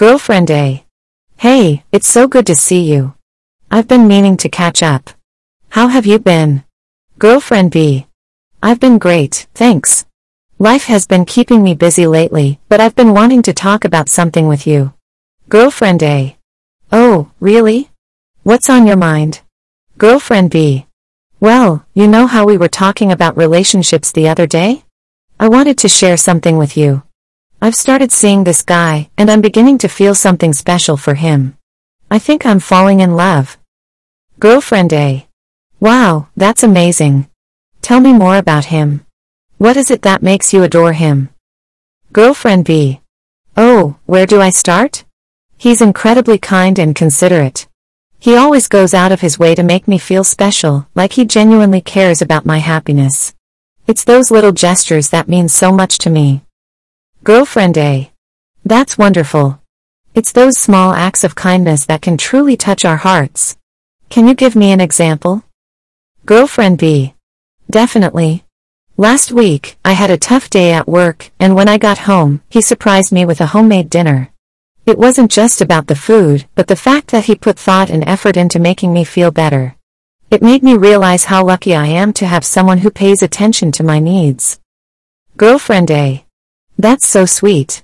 Girlfriend A. Hey, it's so good to see you. I've been meaning to catch up. How have you been? Girlfriend B. I've been great, thanks. Life has been keeping me busy lately, but I've been wanting to talk about something with you. Girlfriend A. Oh, really? What's on your mind? Girlfriend B. Well, you know how we were talking about relationships the other day? I wanted to share something with you. I've started seeing this guy, and I'm beginning to feel something special for him. I think I'm falling in love. Girlfriend A. Wow, that's amazing. Tell me more about him. What is it that makes you adore him? Girlfriend B. Oh, where do I start? He's incredibly kind and considerate. He always goes out of his way to make me feel special, like he genuinely cares about my happiness. It's those little gestures that mean so much to me. Girlfriend A. That's wonderful. It's those small acts of kindness that can truly touch our hearts. Can you give me an example? Girlfriend B. Definitely. Last week, I had a tough day at work, and when I got home, he surprised me with a homemade dinner. It wasn't just about the food, but the fact that he put thought and effort into making me feel better. It made me realize how lucky I am to have someone who pays attention to my needs. Girlfriend A. That's so sweet.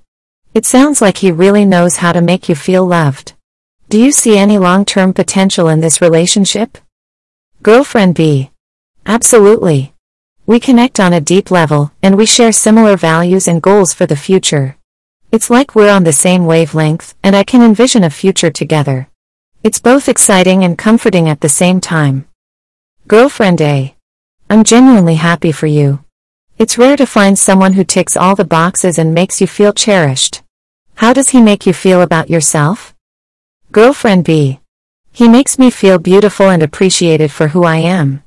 It sounds like he really knows how to make you feel loved. Do you see any long-term potential in this relationship? Girlfriend B. Absolutely. We connect on a deep level, and we share similar values and goals for the future. It's like we're on the same wavelength, and I can envision a future together. It's both exciting and comforting at the same time. Girlfriend A. I'm genuinely happy for you. It's rare to find someone who ticks all the boxes and makes you feel cherished. How does he make you feel about yourself? Girlfriend B. He makes me feel beautiful and appreciated for who I am.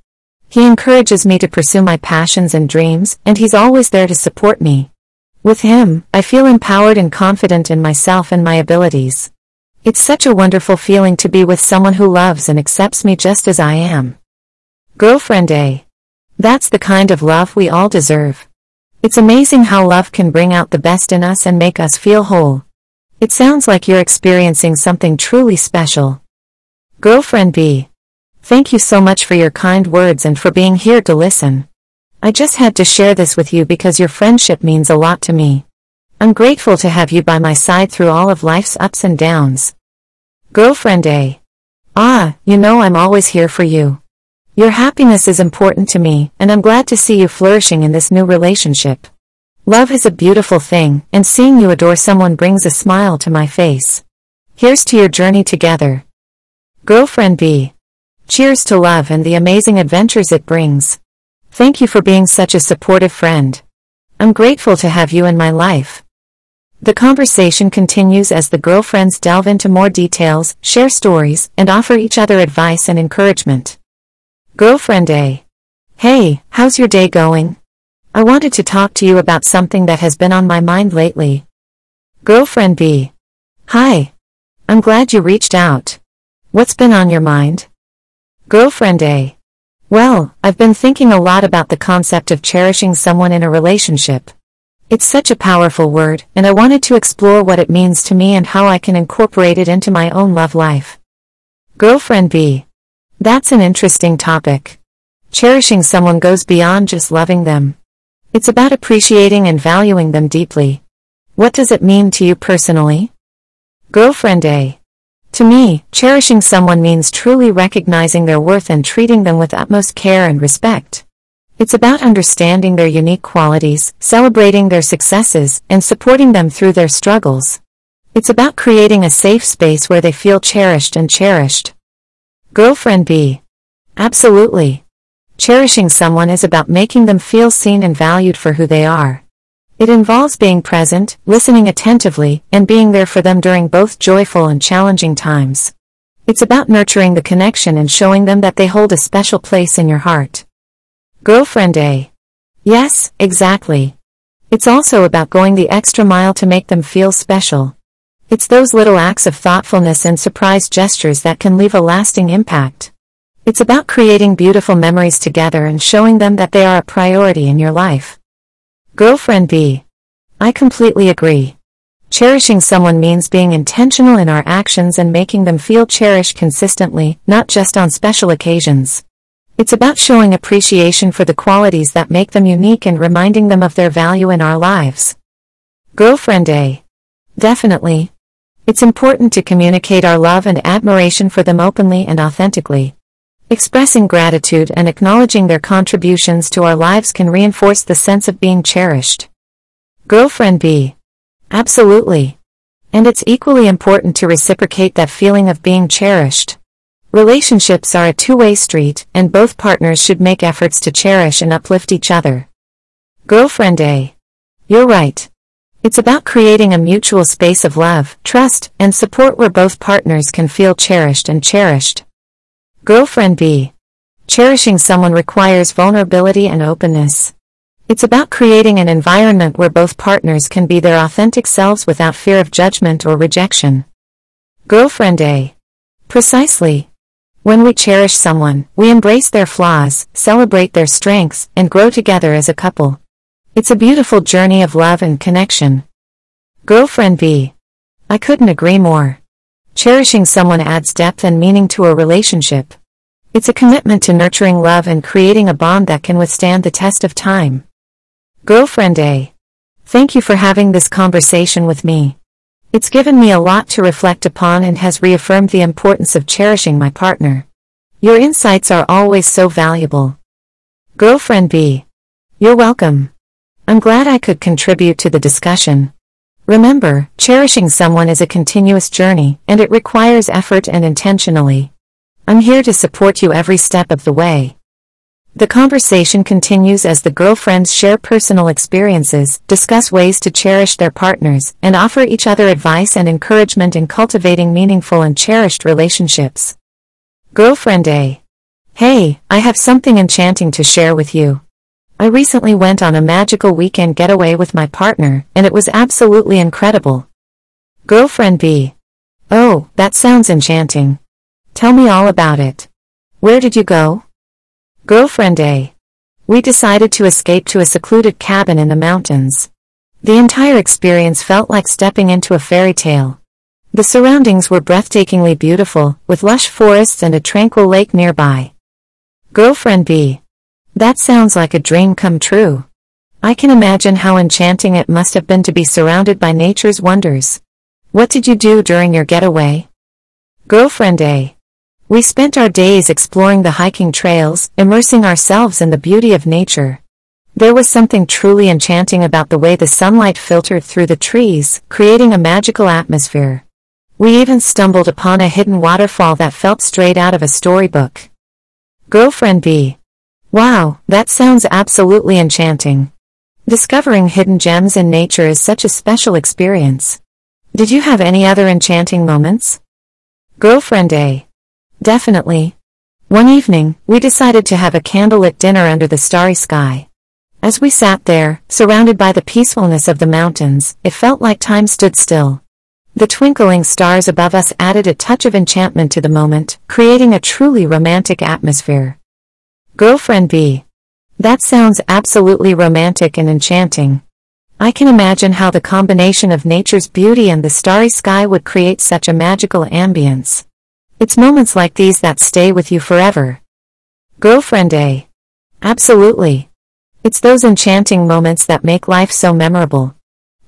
He encourages me to pursue my passions and dreams, and he's always there to support me. With him, I feel empowered and confident in myself and my abilities. It's such a wonderful feeling to be with someone who loves and accepts me just as I am. Girlfriend A. That's the kind of love we all deserve. It's amazing how love can bring out the best in us and make us feel whole. It sounds like you're experiencing something truly special. Girlfriend B. Thank you so much for your kind words and for being here to listen. I just had to share this with you because your friendship means a lot to me. I'm grateful to have you by my side through all of life's ups and downs. Girlfriend A. Ah, you know I'm always here for you. Your happiness is important to me, and I'm glad to see you flourishing in this new relationship. Love is a beautiful thing, and seeing you adore someone brings a smile to my face. Here's to your journey together. Girlfriend B. Cheers to love and the amazing adventures it brings. Thank you for being such a supportive friend. I'm grateful to have you in my life. The conversation continues as the girlfriends delve into more details, share stories, and offer each other advice and encouragement. Girlfriend A. Hey, how's your day going? I wanted to talk to you about something that has been on my mind lately. Girlfriend B. Hi. I'm glad you reached out. What's been on your mind? Girlfriend A. Well, I've been thinking a lot about the concept of cherishing someone in a relationship. It's such a powerful word, and I wanted to explore what it means to me and how I can incorporate it into my own love life. Girlfriend B. That's an interesting topic. Cherishing someone goes beyond just loving them. It's about appreciating and valuing them deeply. What does it mean to you personally? Girlfriend A. To me, cherishing someone means truly recognizing their worth and treating them with utmost care and respect. It's about understanding their unique qualities, celebrating their successes, and supporting them through their struggles. It's about creating a safe space where they feel cherished and cherished. Girlfriend B. Absolutely. Cherishing someone is about making them feel seen and valued for who they are. It involves being present, listening attentively, and being there for them during both joyful and challenging times. It's about nurturing the connection and showing them that they hold a special place in your heart. Girlfriend A. Yes, exactly. It's also about going the extra mile to make them feel special. It's those little acts of thoughtfulness and surprise gestures that can leave a lasting impact. It's about creating beautiful memories together and showing them that they are a priority in your life. Girlfriend B. I completely agree. Cherishing someone means being intentional in our actions and making them feel cherished consistently, not just on special occasions. It's about showing appreciation for the qualities that make them unique and reminding them of their value in our lives. Girlfriend A. Definitely. It's important to communicate our love and admiration for them openly and authentically. Expressing gratitude and acknowledging their contributions to our lives can reinforce the sense of being cherished. Girlfriend B. Absolutely. And it's equally important to reciprocate that feeling of being cherished. Relationships are a two-way street, and both partners should make efforts to cherish and uplift each other. Girlfriend A. You're right. It's about creating a mutual space of love, trust, and support where both partners can feel cherished and cherished. Girlfriend B. Cherishing someone requires vulnerability and openness. It's about creating an environment where both partners can be their authentic selves without fear of judgment or rejection. Girlfriend A. Precisely. When we cherish someone, we embrace their flaws, celebrate their strengths, and grow together as a couple. It's a beautiful journey of love and connection. Girlfriend B. I couldn't agree more. Cherishing someone adds depth and meaning to a relationship. It's a commitment to nurturing love and creating a bond that can withstand the test of time. Girlfriend A. Thank you for having this conversation with me. It's given me a lot to reflect upon and has reaffirmed the importance of cherishing my partner. Your insights are always so valuable. Girlfriend B. You're welcome. I'm glad I could contribute to the discussion. Remember, cherishing someone is a continuous journey, and it requires effort and intentionally. I'm here to support you every step of the way. The conversation continues as the girlfriends share personal experiences, discuss ways to cherish their partners, and offer each other advice and encouragement in cultivating meaningful and cherished relationships. Girlfriend A. Hey, I have something enchanting to share with you. I recently went on a magical weekend getaway with my partner, and it was absolutely incredible. Girlfriend B. Oh, that sounds enchanting. Tell me all about it. Where did you go? Girlfriend A. We decided to escape to a secluded cabin in the mountains. The entire experience felt like stepping into a fairy tale. The surroundings were breathtakingly beautiful, with lush forests and a tranquil lake nearby. Girlfriend B. That sounds like a dream come true. I can imagine how enchanting it must have been to be surrounded by nature's wonders. What did you do during your getaway? Girlfriend A. We spent our days exploring the hiking trails, immersing ourselves in the beauty of nature. There was something truly enchanting about the way the sunlight filtered through the trees, creating a magical atmosphere. We even stumbled upon a hidden waterfall that felt straight out of a storybook. Girlfriend B. Wow, that sounds absolutely enchanting. Discovering hidden gems in nature is such a special experience. Did you have any other enchanting moments? Girlfriend A. Definitely. One evening, we decided to have a candlelit dinner under the starry sky. As we sat there, surrounded by the peacefulness of the mountains, it felt like time stood still. The twinkling stars above us added a touch of enchantment to the moment, creating a truly romantic atmosphere. Girlfriend B. That sounds absolutely romantic and enchanting. I can imagine how the combination of nature's beauty and the starry sky would create such a magical ambience. It's moments like these that stay with you forever. Girlfriend A. Absolutely. It's those enchanting moments that make life so memorable.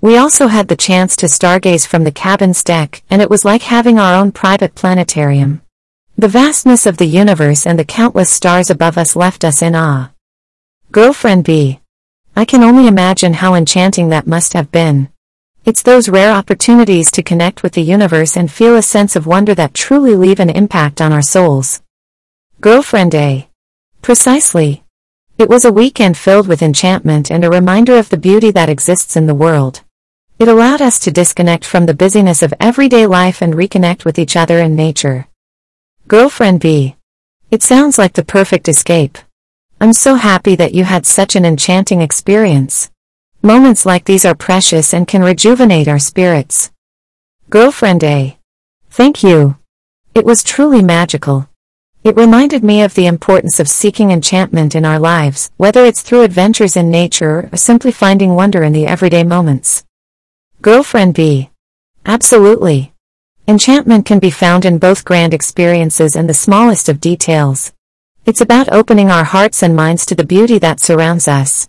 We also had the chance to stargaze from the cabin's deck, and it was like having our own private planetarium. The vastness of the universe and the countless stars above us left us in awe. Girlfriend B. I can only imagine how enchanting that must have been. It's those rare opportunities to connect with the universe and feel a sense of wonder that truly leave an impact on our souls. Girlfriend A. Precisely. It was a weekend filled with enchantment and a reminder of the beauty that exists in the world. It allowed us to disconnect from the busyness of everyday life and reconnect with each other in nature. Girlfriend B. It sounds like the perfect escape. I'm so happy that you had such an enchanting experience. Moments like these are precious and can rejuvenate our spirits. Girlfriend A. Thank you. It was truly magical. It reminded me of the importance of seeking enchantment in our lives, whether it's through adventures in nature or simply finding wonder in the everyday moments. Girlfriend B. Absolutely. Enchantment can be found in both grand experiences and the smallest of details. It's about opening our hearts and minds to the beauty that surrounds us.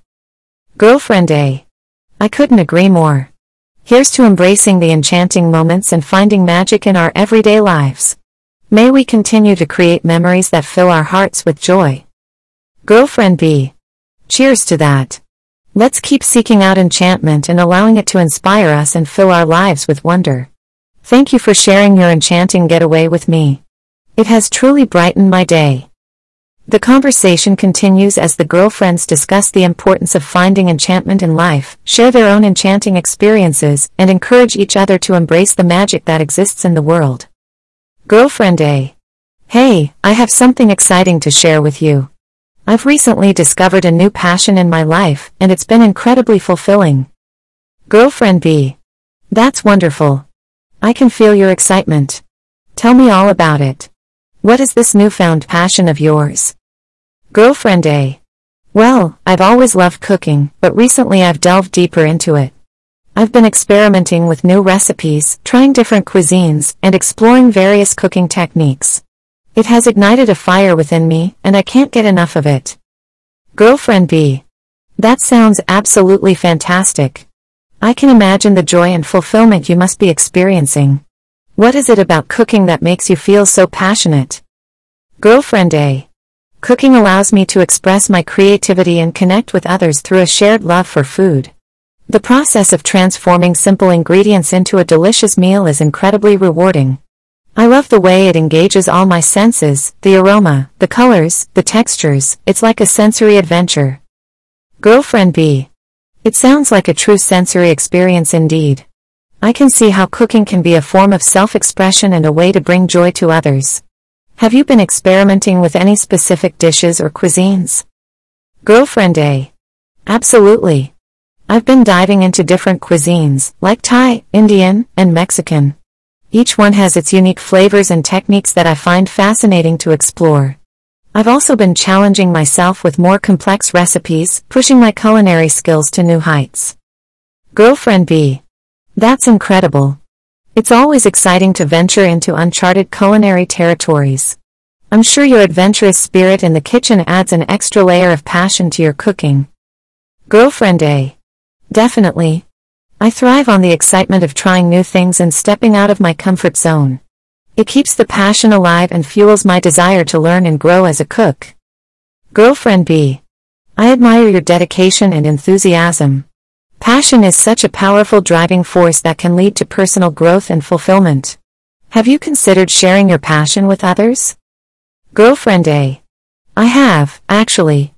Girlfriend A. I couldn't agree more. Here's to embracing the enchanting moments and finding magic in our everyday lives. May we continue to create memories that fill our hearts with joy. Girlfriend B. Cheers to that. Let's keep seeking out enchantment and allowing it to inspire us and fill our lives with wonder. Thank you for sharing your enchanting getaway with me. It has truly brightened my day. The conversation continues as the girlfriends discuss the importance of finding enchantment in life, share their own enchanting experiences, and encourage each other to embrace the magic that exists in the world. Girlfriend A. Hey, I have something exciting to share with you. I've recently discovered a new passion in my life, and it's been incredibly fulfilling. Girlfriend B. That's wonderful. I can feel your excitement. Tell me all about it. What is this newfound passion of yours? Girlfriend A. Well, I've always loved cooking, but recently I've delved deeper into it. I've been experimenting with new recipes, trying different cuisines, and exploring various cooking techniques. It has ignited a fire within me, and I can't get enough of it. Girlfriend B. That sounds absolutely fantastic. I can imagine the joy and fulfillment you must be experiencing. What is it about cooking that makes you feel so passionate? Girlfriend A. Cooking allows me to express my creativity and connect with others through a shared love for food. The process of transforming simple ingredients into a delicious meal is incredibly rewarding. I love the way it engages all my senses, the aroma, the colors, the textures, it's like a sensory adventure. Girlfriend B. It sounds like a true sensory experience indeed. I can see how cooking can be a form of self-expression and a way to bring joy to others. Have you been experimenting with any specific dishes or cuisines? Girlfriend A. Absolutely. I've been diving into different cuisines, like Thai, Indian, and Mexican. Each one has its unique flavors and techniques that I find fascinating to explore. I've also been challenging myself with more complex recipes, pushing my culinary skills to new heights. Girlfriend B. That's incredible. It's always exciting to venture into uncharted culinary territories. I'm sure your adventurous spirit in the kitchen adds an extra layer of passion to your cooking. Girlfriend A. Definitely, I thrive on the excitement of trying new things and stepping out of my comfort zone. It keeps the passion alive and fuels my desire to learn and grow as a cook. Girlfriend B. I admire your dedication and enthusiasm. Passion is such a powerful driving force that can lead to personal growth and fulfillment. Have you considered sharing your passion with others? Girlfriend A. I have, actually.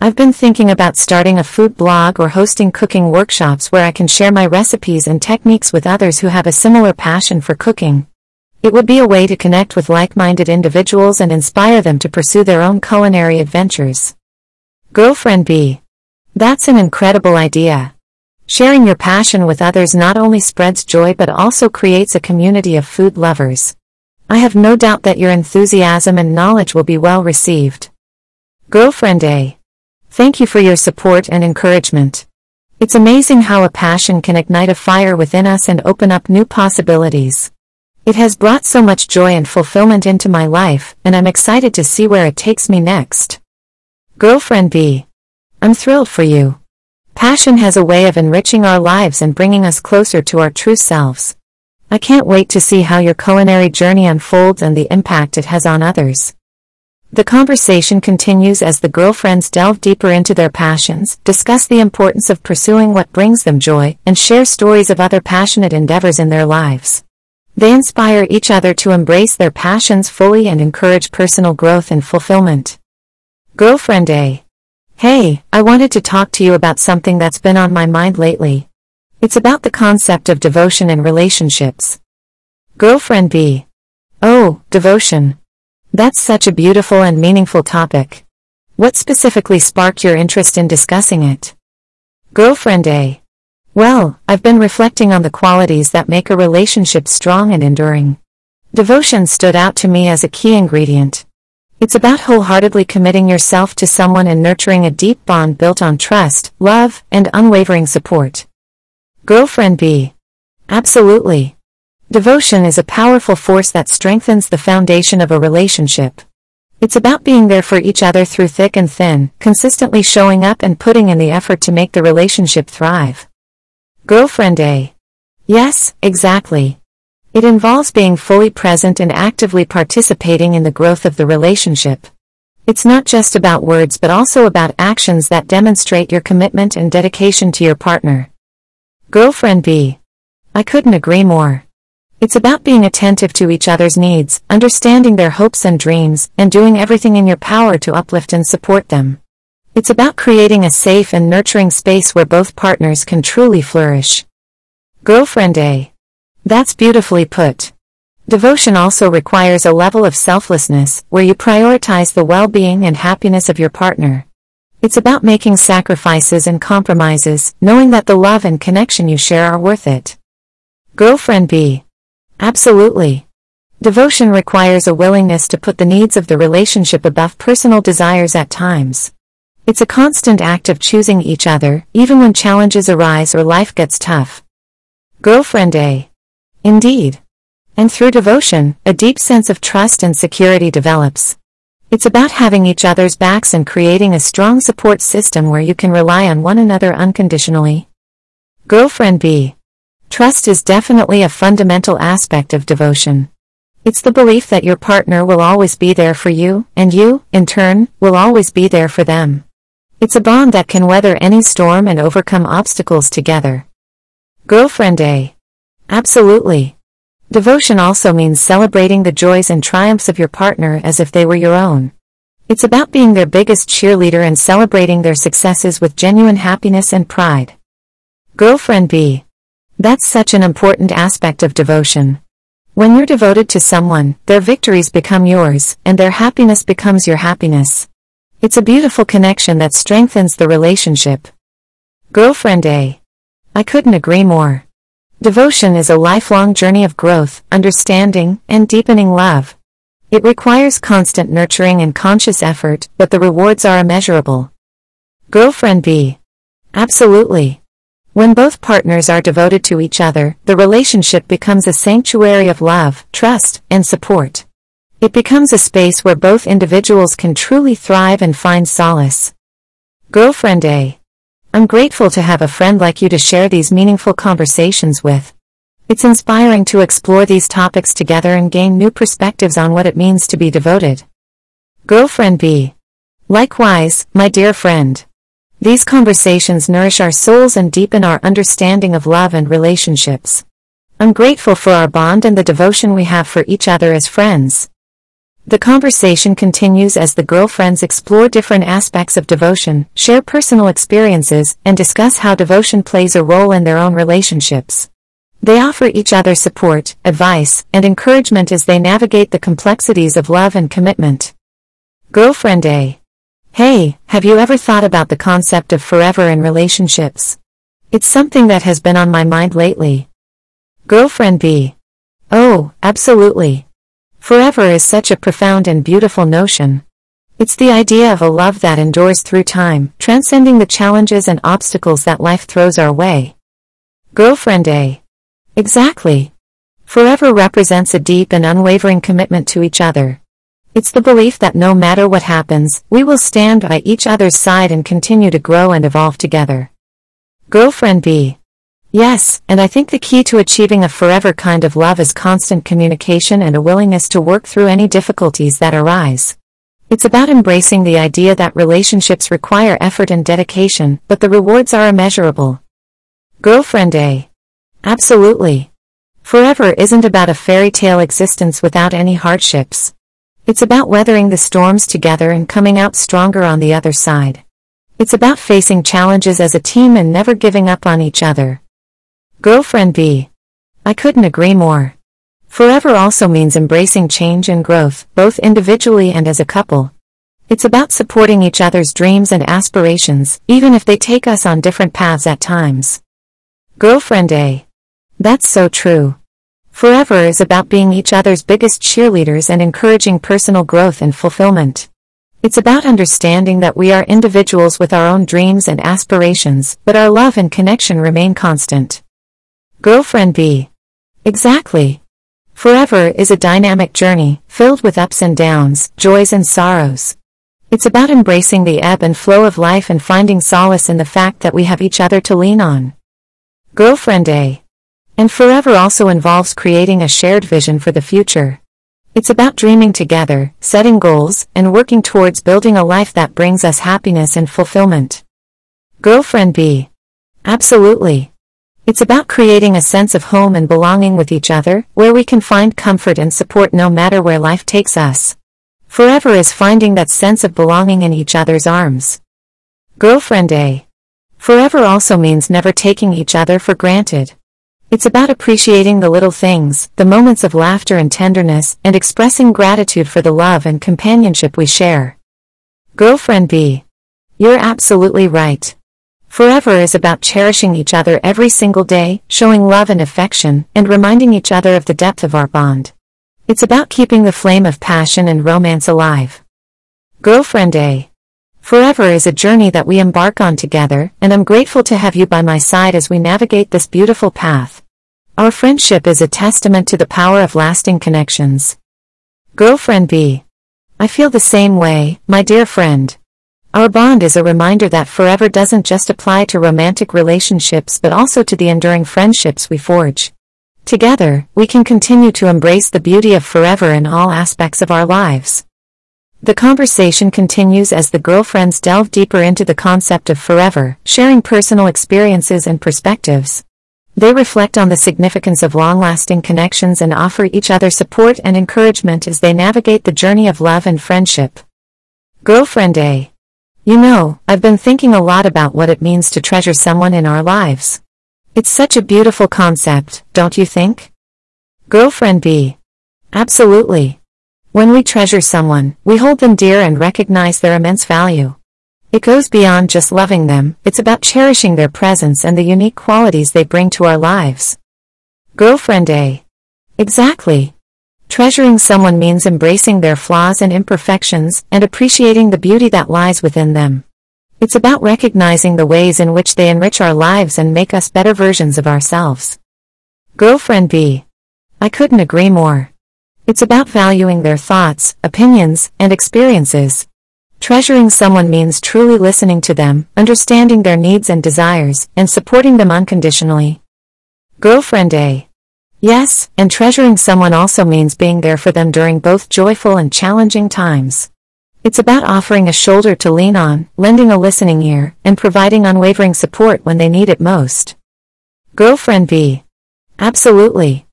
I've been thinking about starting a food blog or hosting cooking workshops where I can share my recipes and techniques with others who have a similar passion for cooking. It would be a way to connect with like-minded individuals and inspire them to pursue their own culinary adventures. Girlfriend B. That's an incredible idea. Sharing your passion with others not only spreads joy but also creates a community of food lovers. I have no doubt that your enthusiasm and knowledge will be well received. Girlfriend A. Thank you for your support and encouragement. It's amazing how a passion can ignite a fire within us and open up new possibilities. It has brought so much joy and fulfillment into my life, and I'm excited to see where it takes me next. Girlfriend B. I'm thrilled for you. Passion has a way of enriching our lives and bringing us closer to our true selves. I can't wait to see how your culinary journey unfolds and the impact it has on others. The conversation continues as the girlfriends delve deeper into their passions, discuss the importance of pursuing what brings them joy, and share stories of other passionate endeavors in their lives. They inspire each other to embrace their passions fully and encourage personal growth and fulfillment. Girlfriend A. Hey, I wanted to talk to you about something that's been on my mind lately. It's about the concept of devotion in relationships. Girlfriend B. Oh, devotion. That's such a beautiful and meaningful topic. What specifically sparked your interest in discussing it? Girlfriend A. Well, I've been reflecting on the qualities that make a relationship strong and enduring. Devotion stood out to me as a key ingredient. It's about wholeheartedly committing yourself to someone and nurturing a deep bond built on trust, love, and unwavering support. Girlfriend B. Absolutely. Devotion is a powerful force that strengthens the foundation of a relationship. It's about being there for each other through thick and thin, consistently showing up and putting in the effort to make the relationship thrive. Girlfriend A. Yes, exactly. It involves being fully present and actively participating in the growth of the relationship. It's not just about words but also about actions that demonstrate your commitment and dedication to your partner. Girlfriend B. I couldn't agree more. It's about being attentive to each other's needs, understanding their hopes and dreams, and doing everything in your power to uplift and support them. It's about creating a safe and nurturing space where both partners can truly flourish. Girlfriend A. That's beautifully put. Devotion also requires a level of selflessness, where you prioritize the well-being and happiness of your partner. It's about making sacrifices and compromises, knowing that the love and connection you share are worth it. Girlfriend B. Absolutely. Devotion requires a willingness to put the needs of the relationship above personal desires at times. It's a constant act of choosing each other, even when challenges arise or life gets tough. Girlfriend A. Indeed. And through devotion, a deep sense of trust and security develops. It's about having each other's backs and creating a strong support system where you can rely on one another unconditionally. Girlfriend B. Trust is definitely a fundamental aspect of devotion. It's the belief that your partner will always be there for you, and you, in turn, will always be there for them. It's a bond that can weather any storm and overcome obstacles together. Girlfriend A. Absolutely. Devotion also means celebrating the joys and triumphs of your partner as if they were your own. It's about being their biggest cheerleader and celebrating their successes with genuine happiness and pride. Girlfriend B. That's such an important aspect of devotion. When you're devoted to someone, their victories become yours, and their happiness becomes your happiness. It's a beautiful connection that strengthens the relationship. Girlfriend A. I couldn't agree more. Devotion is a lifelong journey of growth, understanding, and deepening love. It requires constant nurturing and conscious effort, but the rewards are immeasurable. Girlfriend B. Absolutely. When both partners are devoted to each other, the relationship becomes a sanctuary of love, trust, and support. It becomes a space where both individuals can truly thrive and find solace. Girlfriend A. I'm grateful to have a friend like you to share these meaningful conversations with. It's inspiring to explore these topics together and gain new perspectives on what it means to be devoted. Girlfriend B. Likewise, my dear friend. These conversations nourish our souls and deepen our understanding of love and relationships. I'm grateful for our bond and the devotion we have for each other as friends. The conversation continues as the girlfriends explore different aspects of devotion, share personal experiences, and discuss how devotion plays a role in their own relationships. They offer each other support, advice, and encouragement as they navigate the complexities of love and commitment. Girlfriend A. Hey, have you ever thought about the concept of forever in relationships? It's something that has been on my mind lately. Girlfriend B. Oh, absolutely. Forever is such a profound and beautiful notion. It's the idea of a love that endures through time, transcending the challenges and obstacles that life throws our way. Girlfriend A. Exactly. Forever represents a deep and unwavering commitment to each other, it's the belief that no matter what happens, we will stand by each other's side and continue to grow and evolve together. Girlfriend B. Yes, and I think the key to achieving a forever kind of love is constant communication and a willingness to work through any difficulties that arise. It's about embracing the idea that relationships require effort and dedication, but the rewards are immeasurable. Girlfriend A. Absolutely. Forever isn't about a fairy tale existence without any hardships. It's about weathering the storms together and coming out stronger on the other side. It's about facing challenges as a team and never giving up on each other. Girlfriend B. I couldn't agree more. Forever also means embracing change and growth, both individually and as a couple. It's about supporting each other's dreams and aspirations, even if they take us on different paths at times. Girlfriend A. That's so true. Forever is about being each other's biggest cheerleaders and encouraging personal growth and fulfillment. It's about understanding that we are individuals with our own dreams and aspirations, but our love and connection remain constant. Girlfriend B. Exactly. Forever is a dynamic journey, filled with ups and downs, joys and sorrows. It's about embracing the ebb and flow of life and finding solace in the fact that we have each other to lean on. Girlfriend A. And forever also involves creating a shared vision for the future. It's about dreaming together, setting goals, and working towards building a life that brings us happiness and fulfillment. Girlfriend B. Absolutely. It's about creating a sense of home and belonging with each other, where we can find comfort and support no matter where life takes us. Forever is finding that sense of belonging in each other's arms. Girlfriend A. Forever also means never taking each other for granted. It's about appreciating the little things, the moments of laughter and tenderness, and expressing gratitude for the love and companionship we share. Girlfriend B. You're absolutely right. Forever is about cherishing each other every single day, showing love and affection, and reminding each other of the depth of our bond. It's about keeping the flame of passion and romance alive. Girlfriend A. Forever is a journey that we embark on together, and I'm grateful to have you by my side as we navigate this beautiful path. Our friendship is a testament to the power of lasting connections. Girlfriend B. I feel the same way, my dear friend. Our bond is a reminder that forever doesn't just apply to romantic relationships but also to the enduring friendships we forge. Together, we can continue to embrace the beauty of forever in all aspects of our lives. The conversation continues as the girlfriends delve deeper into the concept of forever, sharing personal experiences and perspectives. They reflect on the significance of long-lasting connections and offer each other support and encouragement as they navigate the journey of love and friendship. Girlfriend A. You know, I've been thinking a lot about what it means to treasure someone in our lives. It's such a beautiful concept, don't you think? Girlfriend B. Absolutely. When we treasure someone, we hold them dear and recognize their immense value. It goes beyond just loving them, it's about cherishing their presence and the unique qualities they bring to our lives. Girlfriend A. Exactly. Treasuring someone means embracing their flaws and imperfections and appreciating the beauty that lies within them. It's about recognizing the ways in which they enrich our lives and make us better versions of ourselves. Girlfriend B. I couldn't agree more. It's about valuing their thoughts, opinions, and experiences. Treasuring someone means truly listening to them, understanding their needs and desires, and supporting them unconditionally. Girlfriend A. Yes, and treasuring someone also means being there for them during both joyful and challenging times. It's about offering a shoulder to lean on, lending a listening ear, and providing unwavering support when they need it most. Girlfriend B. Absolutely.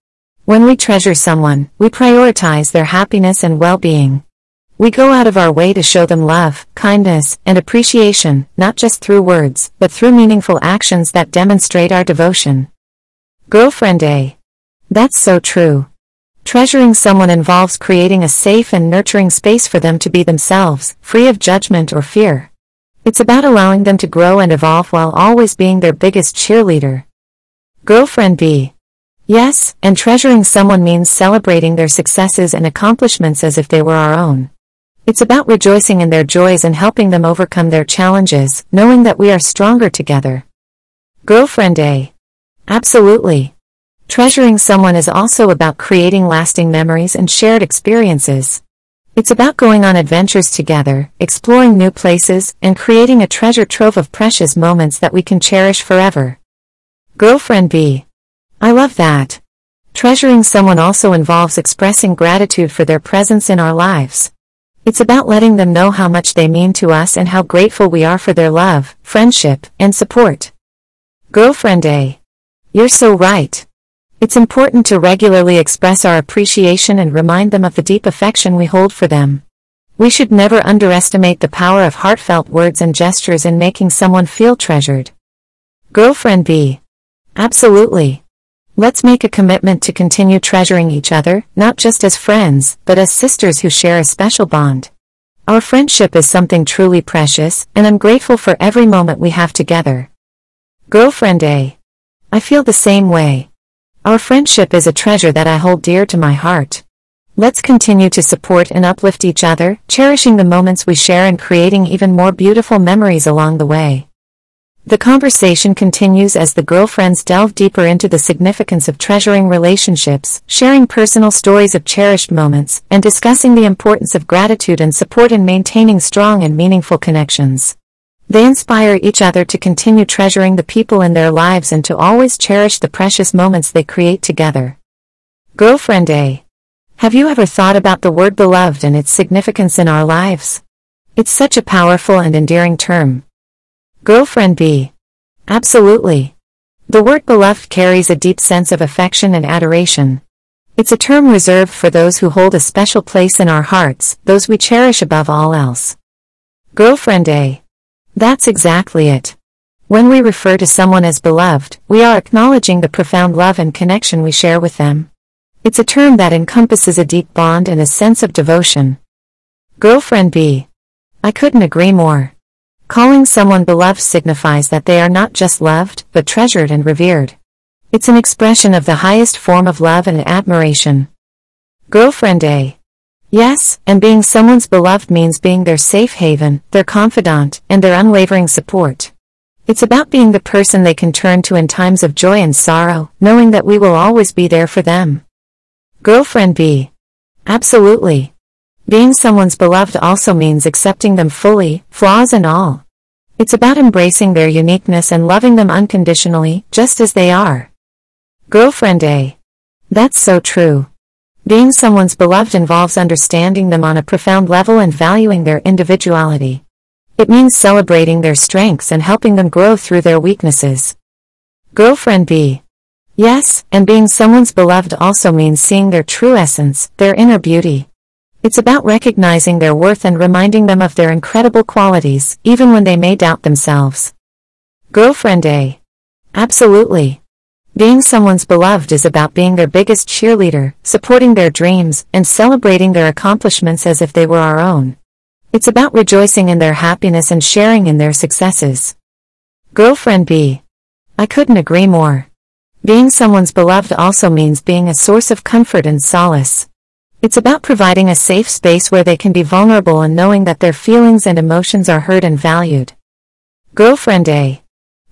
When we treasure someone, we prioritize their happiness and well-being. We go out of our way to show them love, kindness, and appreciation, not just through words, but through meaningful actions that demonstrate our devotion. Girlfriend A. That's so true. Treasuring someone involves creating a safe and nurturing space for them to be themselves, free of judgment or fear. It's about allowing them to grow and evolve while always being their biggest cheerleader. Girlfriend B. Yes, and treasuring someone means celebrating their successes and accomplishments as if they were our own. It's about rejoicing in their joys and helping them overcome their challenges, knowing that we are stronger together. Girlfriend A. Absolutely. Treasuring someone is also about creating lasting memories and shared experiences. It's about going on adventures together, exploring new places, and creating a treasure trove of precious moments that we can cherish forever. Girlfriend B. I love that. Treasuring someone also involves expressing gratitude for their presence in our lives. It's about letting them know how much they mean to us and how grateful we are for their love, friendship, and support. Girlfriend A. You're so right. It's important to regularly express our appreciation and remind them of the deep affection we hold for them. We should never underestimate the power of heartfelt words and gestures in making someone feel treasured. Girlfriend B. Absolutely. Let's make a commitment to continue treasuring each other, not just as friends, but as sisters who share a special bond. Our friendship is something truly precious, and I'm grateful for every moment we have together. Girlfriend A. I feel the same way. Our friendship is a treasure that I hold dear to my heart. Let's continue to support and uplift each other, cherishing the moments we share and creating even more beautiful memories along the way. The conversation continues as the girlfriends delve deeper into the significance of treasuring relationships, sharing personal stories of cherished moments, and discussing the importance of gratitude and support in maintaining strong and meaningful connections. They inspire each other to continue treasuring the people in their lives and to always cherish the precious moments they create together. Girlfriend A. Have you ever thought about the word beloved and its significance in our lives? It's such a powerful and endearing term. Girlfriend B. Absolutely. The word beloved carries a deep sense of affection and adoration. It's a term reserved for those who hold a special place in our hearts, those we cherish above all else. Girlfriend A. That's exactly it. When we refer to someone as beloved, we are acknowledging the profound love and connection we share with them. It's a term that encompasses a deep bond and a sense of devotion. Girlfriend B. I couldn't agree more. Calling someone beloved signifies that they are not just loved, but treasured and revered. It's an expression of the highest form of love and admiration. Girlfriend A. Yes, and being someone's beloved means being their safe haven, their confidant, and their unwavering support. It's about being the person they can turn to in times of joy and sorrow, knowing that we will always be there for them. Girlfriend B. Absolutely. Being someone's beloved also means accepting them fully, flaws and all. It's about embracing their uniqueness and loving them unconditionally, just as they are. Girlfriend A. That's so true. Being someone's beloved involves understanding them on a profound level and valuing their individuality. It means celebrating their strengths and helping them grow through their weaknesses. Girlfriend B. Yes, and being someone's beloved also means seeing their true essence, their inner beauty. It's about recognizing their worth and reminding them of their incredible qualities, even when they may doubt themselves. Girlfriend A. Absolutely. Being someone's beloved is about being their biggest cheerleader, supporting their dreams, and celebrating their accomplishments as if they were our own. It's about rejoicing in their happiness and sharing in their successes. Girlfriend B. I couldn't agree more. Being someone's beloved also means being a source of comfort and solace. It's about providing a safe space where they can be vulnerable and knowing that their feelings and emotions are heard and valued. Girlfriend A.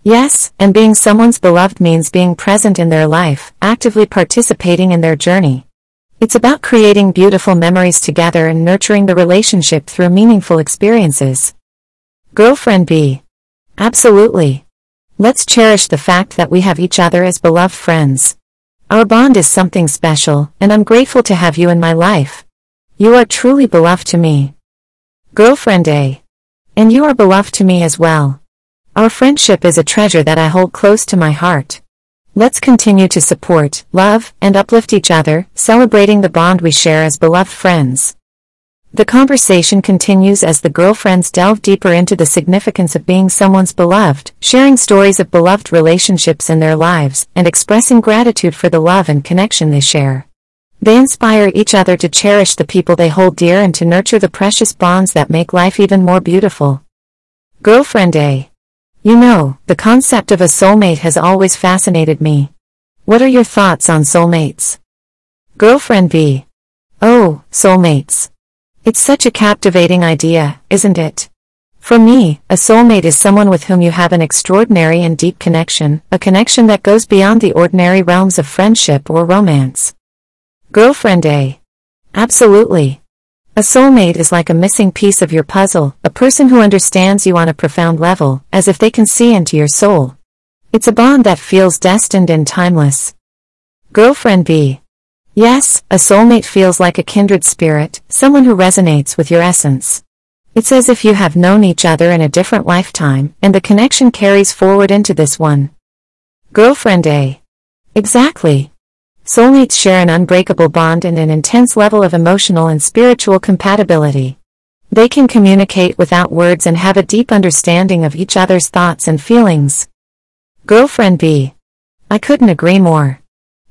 Yes, and being someone's beloved means being present in their life, actively participating in their journey. It's about creating beautiful memories together and nurturing the relationship through meaningful experiences. Girlfriend B. Absolutely. Let's cherish the fact that we have each other as beloved friends. Our bond is something special, and I'm grateful to have you in my life. You are truly beloved to me. Girlfriend A. And you are beloved to me as well. Our friendship is a treasure that I hold close to my heart. Let's continue to support, love, and uplift each other, celebrating the bond we share as beloved friends. The conversation continues as the girlfriends delve deeper into the significance of being someone's beloved, sharing stories of beloved relationships in their lives, and expressing gratitude for the love and connection they share. They inspire each other to cherish the people they hold dear and to nurture the precious bonds that make life even more beautiful. Girlfriend A. You know, the concept of a soulmate has always fascinated me. What are your thoughts on soulmates? Girlfriend B. Oh, soulmates. It's such a captivating idea, isn't it? For me, a soulmate is someone with whom you have an extraordinary and deep connection, a connection that goes beyond the ordinary realms of friendship or romance. Girlfriend A. Absolutely. A soulmate is like a missing piece of your puzzle, a person who understands you on a profound level, as if they can see into your soul. It's a bond that feels destined and timeless. Girlfriend B. Yes, a soulmate feels like a kindred spirit, someone who resonates with your essence. It's as if you have known each other in a different lifetime, and the connection carries forward into this one. Girlfriend A. Exactly. Soulmates share an unbreakable bond and an intense level of emotional and spiritual compatibility. They can communicate without words and have a deep understanding of each other's thoughts and feelings. Girlfriend B. I couldn't agree more.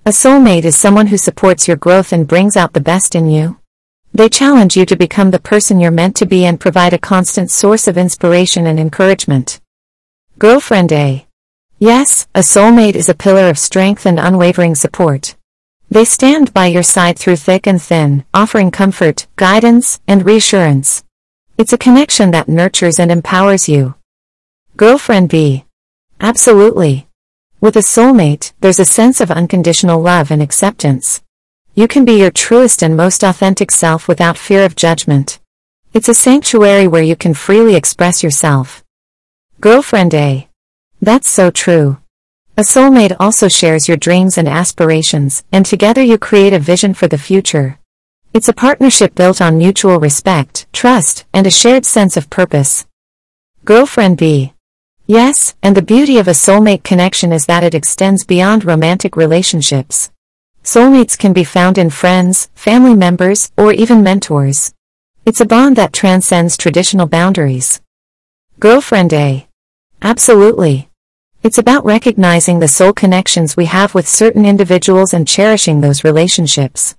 A soulmate is someone who supports your growth and brings out the best in you. They challenge you to become the person you're meant to be and provide a constant source of inspiration and encouragement. Girlfriend A. Yes, a soulmate is a pillar of strength and unwavering support. They stand by your side through thick and thin, offering comfort, guidance, and reassurance. It's a connection that nurtures and empowers you. Girlfriend B. Absolutely. With a soulmate, there's a sense of unconditional love and acceptance. You can be your truest and most authentic self without fear of judgment. It's a sanctuary where you can freely express yourself. Girlfriend A. That's so true. A soulmate also shares your dreams and aspirations, and together you create a vision for the future. It's a partnership built on mutual respect, trust, and a shared sense of purpose. Girlfriend B. Yes, and the beauty of a soulmate connection is that it extends beyond romantic relationships. Soulmates can be found in friends, family members, or even mentors. It's a bond that transcends traditional boundaries. Girlfriend A. Absolutely. It's about recognizing the soul connections we have with certain individuals and cherishing those relationships.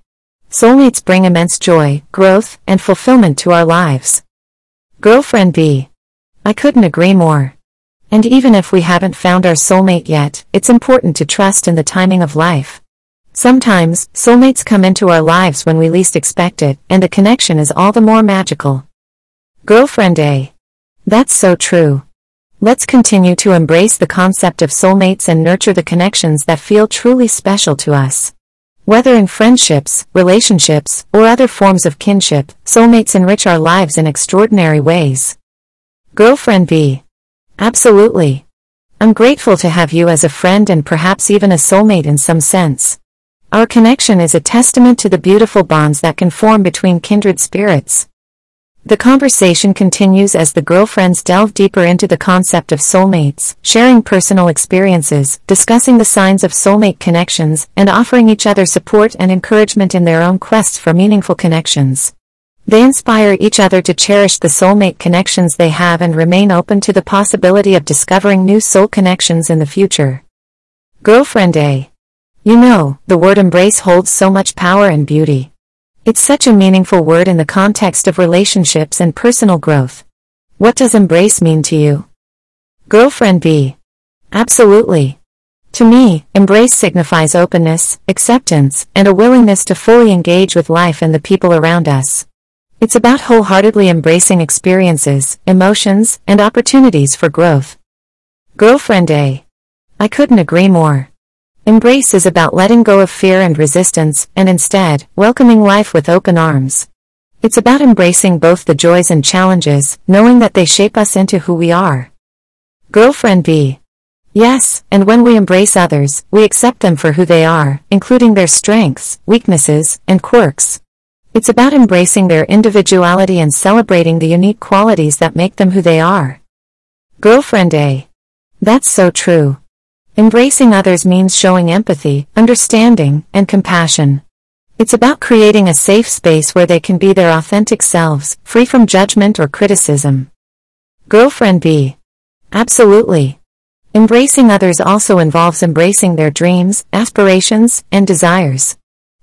Soulmates bring immense joy, growth, and fulfillment to our lives. Girlfriend B. I couldn't agree more. And even if we haven't found our soulmate yet, it's important to trust in the timing of life. Sometimes, soulmates come into our lives when we least expect it, and the connection is all the more magical. Girlfriend A. That's so true. Let's continue to embrace the concept of soulmates and nurture the connections that feel truly special to us. Whether in friendships, relationships, or other forms of kinship, soulmates enrich our lives in extraordinary ways. Girlfriend B. Absolutely. I'm grateful to have you as a friend and perhaps even a soulmate in some sense. Our connection is a testament to the beautiful bonds that can form between kindred spirits. The conversation continues as the girlfriends delve deeper into the concept of soulmates, sharing personal experiences, discussing the signs of soulmate connections, and offering each other support and encouragement in their own quests for meaningful connections. They inspire each other to cherish the soulmate connections they have and remain open to the possibility of discovering new soul connections in the future. Girlfriend A. You know, the word embrace holds so much power and beauty. It's such a meaningful word in the context of relationships and personal growth. What does embrace mean to you? Girlfriend B. Absolutely. To me, embrace signifies openness, acceptance, and a willingness to fully engage with life and the people around us. It's about wholeheartedly embracing experiences, emotions, and opportunities for growth. Girlfriend A. I couldn't agree more. Embrace is about letting go of fear and resistance, and instead, welcoming life with open arms. It's about embracing both the joys and challenges, knowing that they shape us into who we are. Girlfriend B. Yes, and when we embrace others, we accept them for who they are, including their strengths, weaknesses, and quirks. It's about embracing their individuality and celebrating the unique qualities that make them who they are. Girlfriend A. That's so true. Embracing others means showing empathy, understanding, and compassion. It's about creating a safe space where they can be their authentic selves, free from judgment or criticism. Girlfriend B. Absolutely. Embracing others also involves embracing their dreams, aspirations, and desires.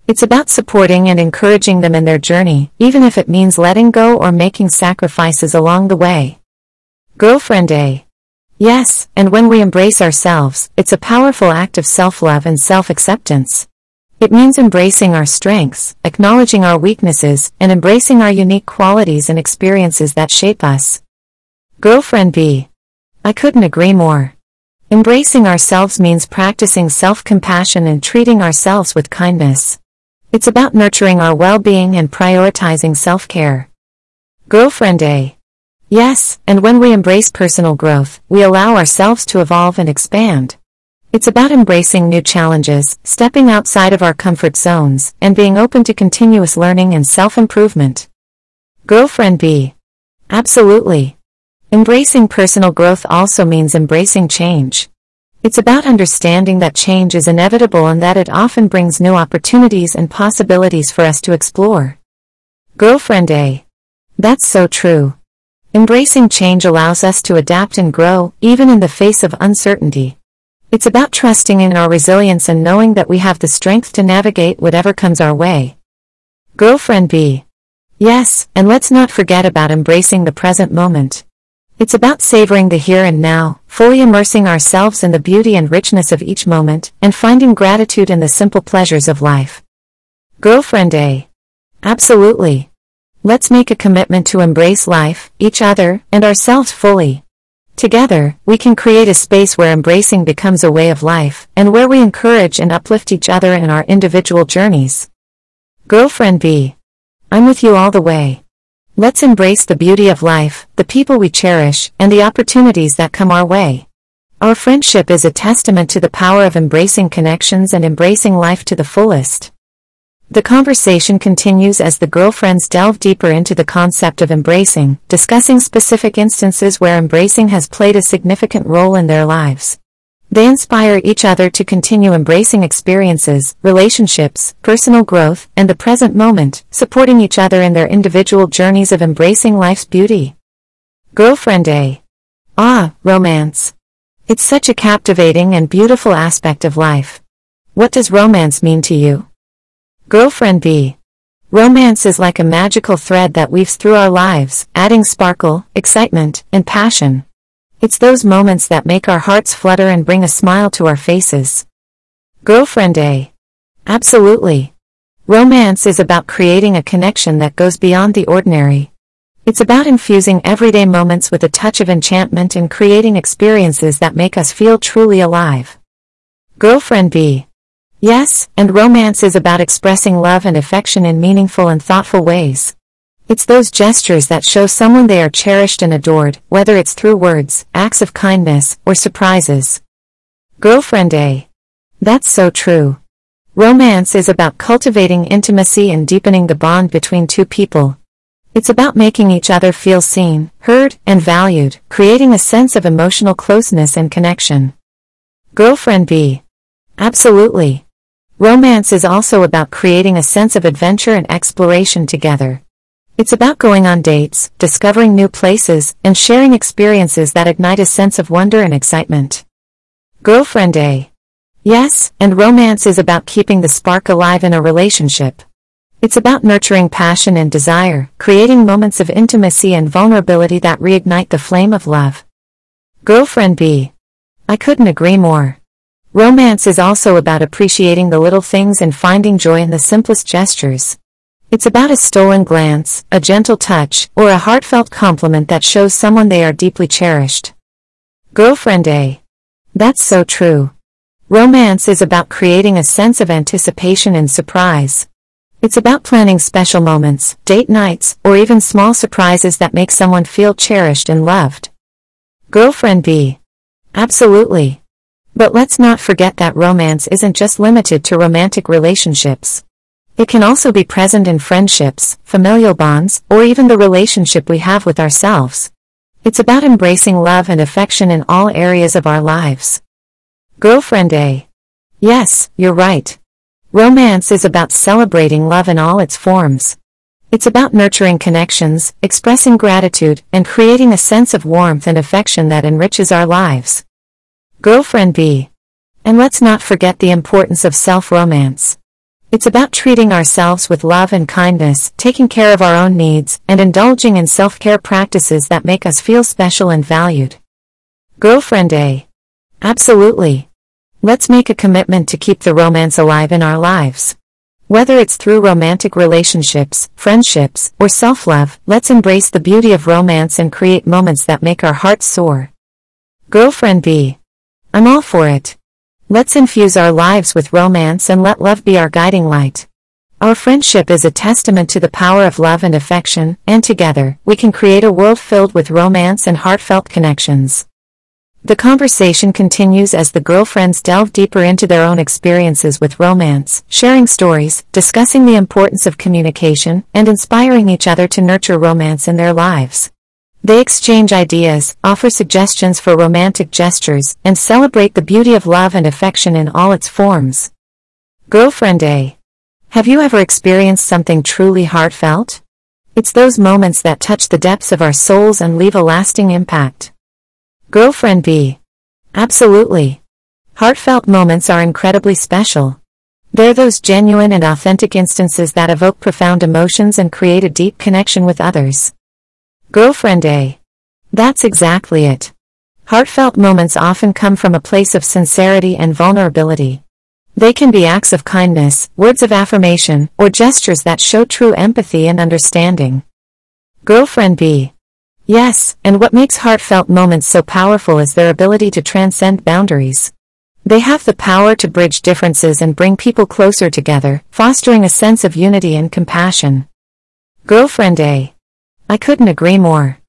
It's about supporting and encouraging them in their journey, even if it means letting go or making sacrifices along the way. Girlfriend A. Yes, and when we embrace ourselves, it's a powerful act of self-love and self-acceptance. It means embracing our strengths, acknowledging our weaknesses, and embracing our unique qualities and experiences that shape us. Girlfriend B. I couldn't agree more. Embracing ourselves means practicing self-compassion and treating ourselves with kindness. It's about nurturing our well-being and prioritizing self-care. Girlfriend A. Yes, and when we embrace personal growth, we allow ourselves to evolve and expand. It's about embracing new challenges, stepping outside of our comfort zones, and being open to continuous learning and self-improvement. Girlfriend B. Absolutely. Embracing personal growth also means embracing change. It's about understanding that change is inevitable and that it often brings new opportunities and possibilities for us to explore. Girlfriend A. That's so true. Embracing change allows us to adapt and grow, even in the face of uncertainty. It's about trusting in our resilience and knowing that we have the strength to navigate whatever comes our way. Girlfriend B. Yes, and let's not forget about embracing the present moment. It's about savoring the here and now, fully immersing ourselves in the beauty and richness of each moment, and finding gratitude in the simple pleasures of life. Girlfriend A. Absolutely. Let's make a commitment to embrace life, each other, and ourselves fully. Together, we can create a space where embracing becomes a way of life, and where we encourage and uplift each other in our individual journeys. Girlfriend B. I'm with you all the way. Let's embrace the beauty of life, the people we cherish, and the opportunities that come our way. Our friendship is a testament to the power of embracing connections and embracing life to the fullest. The conversation continues as the girlfriends delve deeper into the concept of embracing, discussing specific instances where embracing has played a significant role in their lives. They inspire each other to continue embracing experiences, relationships, personal growth, and the present moment, supporting each other in their individual journeys of embracing life's beauty. Girlfriend A. Ah, romance. It's such a captivating and beautiful aspect of life. What does romance mean to you? Girlfriend B. Romance is like a magical thread that weaves through our lives, adding sparkle, excitement, and passion. It's those moments that make our hearts flutter and bring a smile to our faces. Girlfriend A. Absolutely. Romance is about creating a connection that goes beyond the ordinary, it's about infusing everyday moments with a touch of enchantment and creating experiences that make us feel truly alive. Girlfriend B. Yes, and romance is about expressing love and affection in meaningful and thoughtful ways. It's those gestures that show someone they are cherished and adored, whether it's through words, acts of kindness, or surprises. Girlfriend A. That's so true. Romance is about cultivating intimacy and deepening the bond between two people, it's about making each other feel seen, heard, and valued, creating a sense of emotional closeness and connection. Girlfriend B. Absolutely. Romance is also about creating a sense of adventure and exploration together. It's about going on dates, discovering new places, and sharing experiences that ignite a sense of wonder and excitement. Girlfriend A. Yes, and romance is about keeping the spark alive in a relationship. It's about nurturing passion and desire, creating moments of intimacy and vulnerability that reignite the flame of love. Girlfriend B. I couldn't agree more. Romance is also about appreciating the little things and finding joy in the simplest gestures. It's about a stolen glance, a gentle touch, or a heartfelt compliment that shows someone they are deeply cherished. Girlfriend A. That's so true. Romance is about creating a sense of anticipation and surprise. It's about planning special moments, date nights, or even small surprises that make someone feel cherished and loved. Girlfriend B. Absolutely. But let's not forget that romance isn't just limited to romantic relationships. It can also be present in friendships, familial bonds, or even the relationship we have with ourselves. It's about embracing love and affection in all areas of our lives. Girlfriend A. Yes, you're right. Romance is about celebrating love in all its forms. It's about nurturing connections, expressing gratitude, and creating a sense of warmth and affection that enriches our lives. Girlfriend B. And let's not forget the importance of self-romance. It's about treating ourselves with love and kindness, taking care of our own needs, and indulging in self-care practices that make us feel special and valued. Girlfriend A. Absolutely. Let's make a commitment to keep the romance alive in our lives. Whether it's through romantic relationships, friendships, or self-love, let's embrace the beauty of romance and create moments that make our hearts soar. Girlfriend B. I'm all for it. Let's infuse our lives with romance and let love be our guiding light. Our friendship is a testament to the power of love and affection, and together, we can create a world filled with romance and heartfelt connections. The conversation continues as the girlfriends delve deeper into their own experiences with romance, sharing stories, discussing the importance of communication, and inspiring each other to nurture romance in their lives. They exchange ideas, offer suggestions for romantic gestures, and celebrate the beauty of love and affection in all its forms. Girlfriend A. Have you ever experienced something truly heartfelt? It's those moments that touch the depths of our souls and leave a lasting impact. Girlfriend B. Absolutely. Heartfelt moments are incredibly special. They're those genuine and authentic instances that evoke profound emotions and create a deep connection with others. Girlfriend A. That's exactly it. Heartfelt moments often come from a place of sincerity and vulnerability. They can be acts of kindness, words of affirmation, or gestures that show true empathy and understanding. Girlfriend B. Yes, and what makes heartfelt moments so powerful is their ability to transcend boundaries. They have the power to bridge differences and bring people closer together, fostering a sense of unity and compassion. Girlfriend A. I couldn't agree more.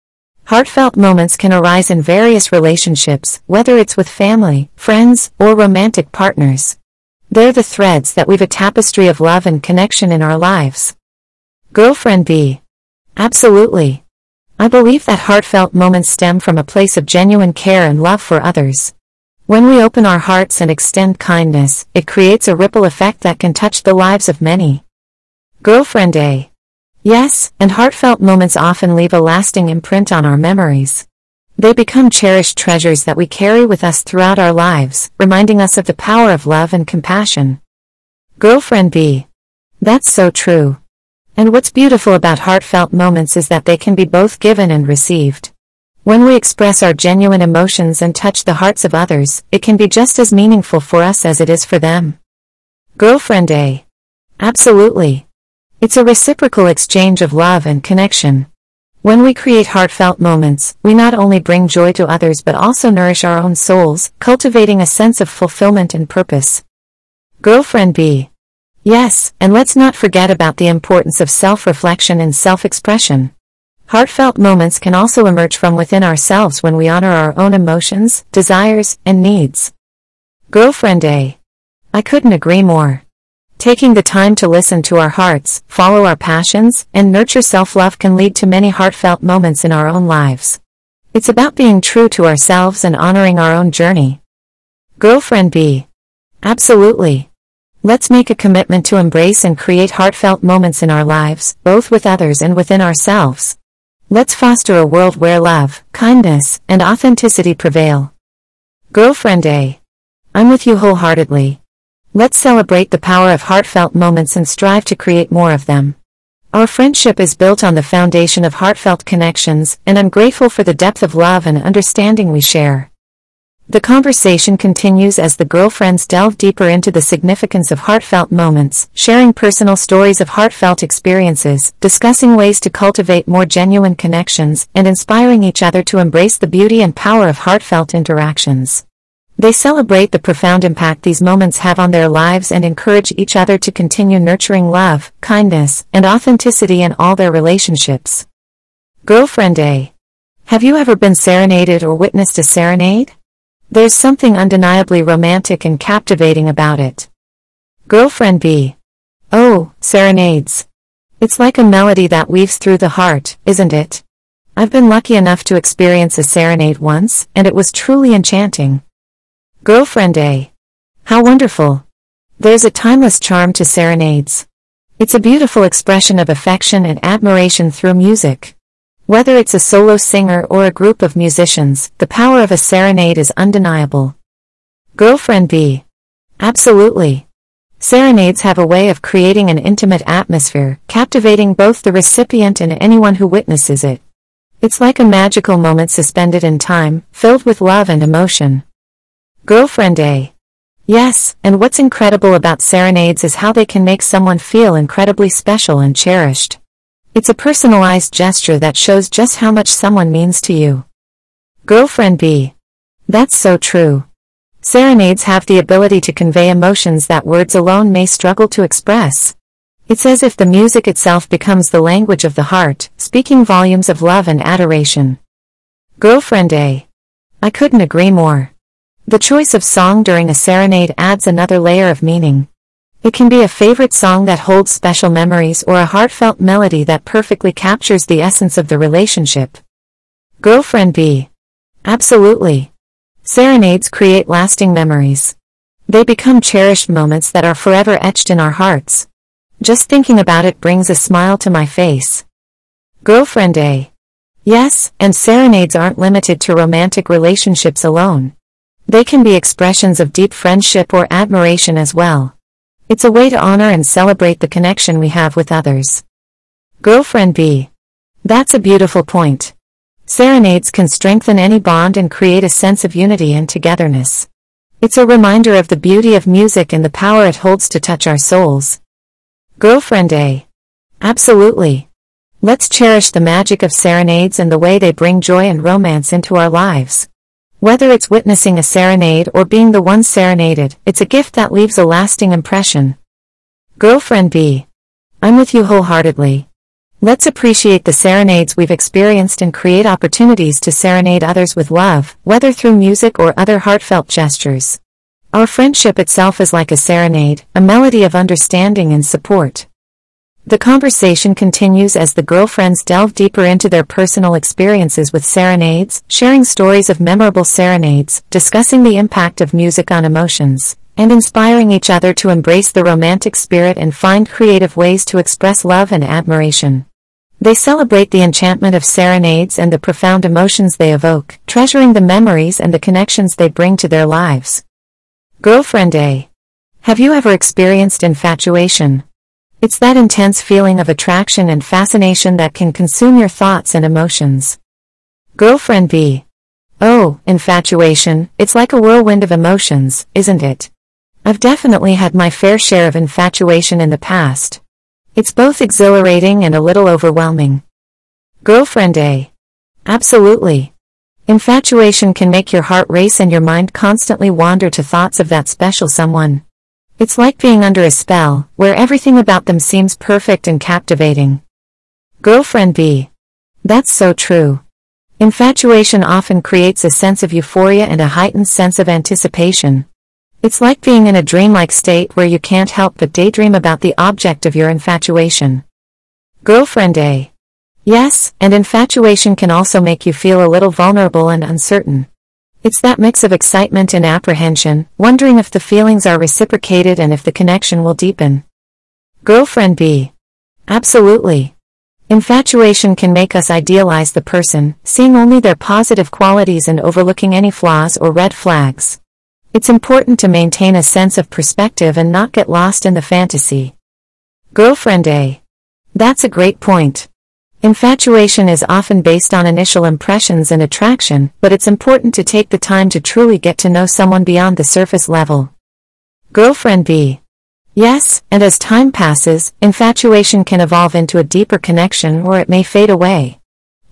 Heartfelt moments can arise in various relationships, whether it's with family, friends, or romantic partners. They're the threads that weave a tapestry of love and connection in our lives. Girlfriend B. Absolutely. I believe that heartfelt moments stem from a place of genuine care and love for others. When we open our hearts and extend kindness, it creates a ripple effect that can touch the lives of many. Girlfriend A. Yes, and heartfelt moments often leave a lasting imprint on our memories. They become cherished treasures that we carry with us throughout our lives, reminding us of the power of love and compassion. Girlfriend B. That's so true. And what's beautiful about heartfelt moments is that they can be both given and received. When we express our genuine emotions and touch the hearts of others, it can be just as meaningful for us as it is for them. Girlfriend A. Absolutely. It's a reciprocal exchange of love and connection. When we create heartfelt moments, we not only bring joy to others but also nourish our own souls, cultivating a sense of fulfillment and purpose. Girlfriend B. Yes, and let's not forget about the importance of self-reflection and self-expression. Heartfelt moments can also emerge from within ourselves when we honor our own emotions, desires, and needs. Girlfriend A. I couldn't agree more. Taking the time to listen to our hearts, follow our passions, and nurture self-love can lead to many heartfelt moments in our own lives. It's about being true to ourselves and honoring our own journey. Girlfriend B. Absolutely. Let's make a commitment to embrace and create heartfelt moments in our lives, both with others and within ourselves. Let's foster a world where love, kindness, and authenticity prevail. Girlfriend A. I'm with you wholeheartedly. Let's celebrate the power of heartfelt moments and strive to create more of them. Our friendship is built on the foundation of heartfelt connections, and I'm grateful for the depth of love and understanding we share. The conversation continues as the girlfriends delve deeper into the significance of heartfelt moments, sharing personal stories of heartfelt experiences, discussing ways to cultivate more genuine connections, and inspiring each other to embrace the beauty and power of heartfelt interactions. They celebrate the profound impact these moments have on their lives and encourage each other to continue nurturing love, kindness, and authenticity in all their relationships. Girlfriend A. Have you ever been serenaded or witnessed a serenade? There's something undeniably romantic and captivating about it. Girlfriend B. Oh, serenades. It's like a melody that weaves through the heart, isn't it? I've been lucky enough to experience a serenade once, and it was truly enchanting. Girlfriend A. How wonderful. There's a timeless charm to serenades. It's a beautiful expression of affection and admiration through music. Whether it's a solo singer or a group of musicians, the power of a serenade is undeniable. Girlfriend B. Absolutely. Serenades have a way of creating an intimate atmosphere, captivating both the recipient and anyone who witnesses it. It's like a magical moment suspended in time, filled with love and emotion. Girlfriend A. Yes, and what's incredible about serenades is how they can make someone feel incredibly special and cherished. It's a personalized gesture that shows just how much someone means to you. Girlfriend B. That's so true. Serenades have the ability to convey emotions that words alone may struggle to express. It's as if the music itself becomes the language of the heart, speaking volumes of love and adoration. Girlfriend A. I couldn't agree more. The choice of song during a serenade adds another layer of meaning. It can be a favorite song that holds special memories or a heartfelt melody that perfectly captures the essence of the relationship. Girlfriend B. Absolutely. Serenades create lasting memories. They become cherished moments that are forever etched in our hearts. Just thinking about it brings a smile to my face. Girlfriend A. Yes, and serenades aren't limited to romantic relationships alone. They can be expressions of deep friendship or admiration as well. It's a way to honor and celebrate the connection we have with others. Girlfriend B. That's a beautiful point. Serenades can strengthen any bond and create a sense of unity and togetherness. It's a reminder of the beauty of music and the power it holds to touch our souls. Girlfriend A. Absolutely. Let's cherish the magic of serenades and the way they bring joy and romance into our lives. Whether it's witnessing a serenade or being the one serenaded, it's a gift that leaves a lasting impression. Girlfriend B. I'm with you wholeheartedly. Let's appreciate the serenades we've experienced and create opportunities to serenade others with love, whether through music or other heartfelt gestures. Our friendship itself is like a serenade, a melody of understanding and support. The conversation continues as the girlfriends delve deeper into their personal experiences with serenades, sharing stories of memorable serenades, discussing the impact of music on emotions, and inspiring each other to embrace the romantic spirit and find creative ways to express love and admiration. They celebrate the enchantment of serenades and the profound emotions they evoke, treasuring the memories and the connections they bring to their lives. Girlfriend A. Have you ever experienced infatuation? It's that intense feeling of attraction and fascination that can consume your thoughts and emotions. Girlfriend B. Oh, infatuation, it's like a whirlwind of emotions, isn't it? I've definitely had my fair share of infatuation in the past. It's both exhilarating and a little overwhelming. Girlfriend A. Absolutely. Infatuation can make your heart race and your mind constantly wander to thoughts of that special someone. It's like being under a spell, where everything about them seems perfect and captivating. Girlfriend B. That's so true. Infatuation often creates a sense of euphoria and a heightened sense of anticipation. It's like being in a dreamlike state where you can't help but daydream about the object of your infatuation. Girlfriend A. Yes, and infatuation can also make you feel a little vulnerable and uncertain. It's that mix of excitement and apprehension, wondering if the feelings are reciprocated and if the connection will deepen. Girlfriend B. Absolutely. Infatuation can make us idealize the person, seeing only their positive qualities and overlooking any flaws or red flags. It's important to maintain a sense of perspective and not get lost in the fantasy. Girlfriend A. That's a great point. Infatuation is often based on initial impressions and attraction, but it's important to take the time to truly get to know someone beyond the surface level. Girlfriend B. Yes, and as time passes, infatuation can evolve into a deeper connection or it may fade away.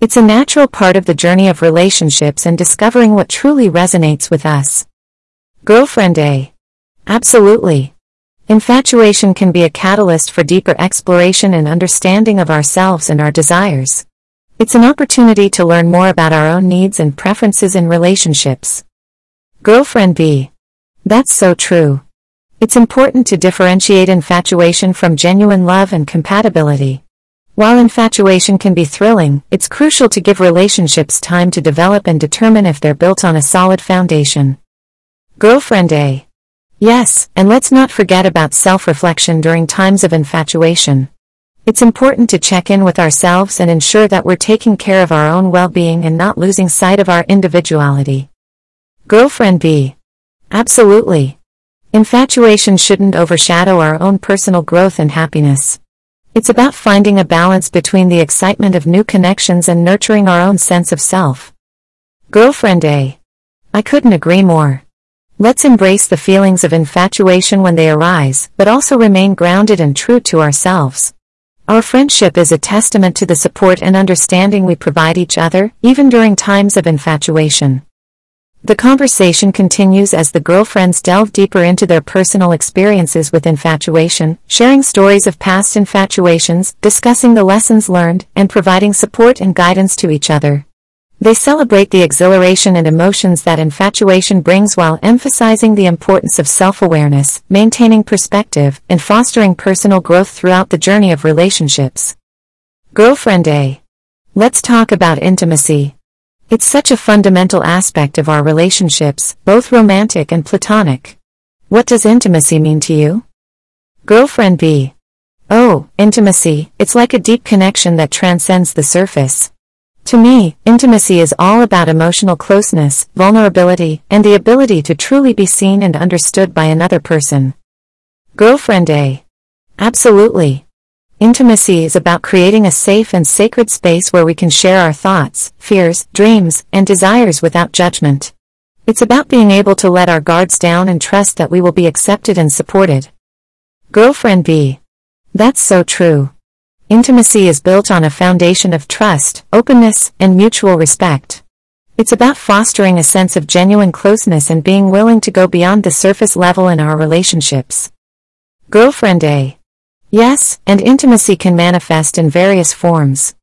It's a natural part of the journey of relationships and discovering what truly resonates with us. Girlfriend A. Absolutely. Infatuation can be a catalyst for deeper exploration and understanding of ourselves and our desires. It's an opportunity to learn more about our own needs and preferences in relationships. Girlfriend B. That's so true. It's important to differentiate infatuation from genuine love and compatibility. While infatuation can be thrilling, it's crucial to give relationships time to develop and determine if they're built on a solid foundation. Girlfriend A. Yes, and let's not forget about self-reflection during times of infatuation. It's important to check in with ourselves and ensure that we're taking care of our own well-being and not losing sight of our individuality. Girlfriend B. Absolutely. Infatuation shouldn't overshadow our own personal growth and happiness. It's about finding a balance between the excitement of new connections and nurturing our own sense of self. Girlfriend A. I couldn't agree more. Let's embrace the feelings of infatuation when they arise, but also remain grounded and true to ourselves. Our friendship is a testament to the support and understanding we provide each other, even during times of infatuation. The conversation continues as the girlfriends delve deeper into their personal experiences with infatuation, sharing stories of past infatuations, discussing the lessons learned, and providing support and guidance to each other. They celebrate the exhilaration and emotions that infatuation brings while emphasizing the importance of self-awareness, maintaining perspective, and fostering personal growth throughout the journey of relationships. Girlfriend A. Let's talk about intimacy. It's such a fundamental aspect of our relationships, both romantic and platonic. What does intimacy mean to you? Girlfriend B. Oh, intimacy, it's like a deep connection that transcends the surface. To me, intimacy is all about emotional closeness, vulnerability, and the ability to truly be seen and understood by another person. Girlfriend A. Absolutely. Intimacy is about creating a safe and sacred space where we can share our thoughts, fears, dreams, and desires without judgment. It's about being able to let our guards down and trust that we will be accepted and supported. Girlfriend B. That's so true. Intimacy is built on a foundation of trust, openness, and mutual respect. It's about fostering a sense of genuine closeness and being willing to go beyond the surface level in our relationships. Girlfriend A. Yes, and intimacy can manifest in various forms.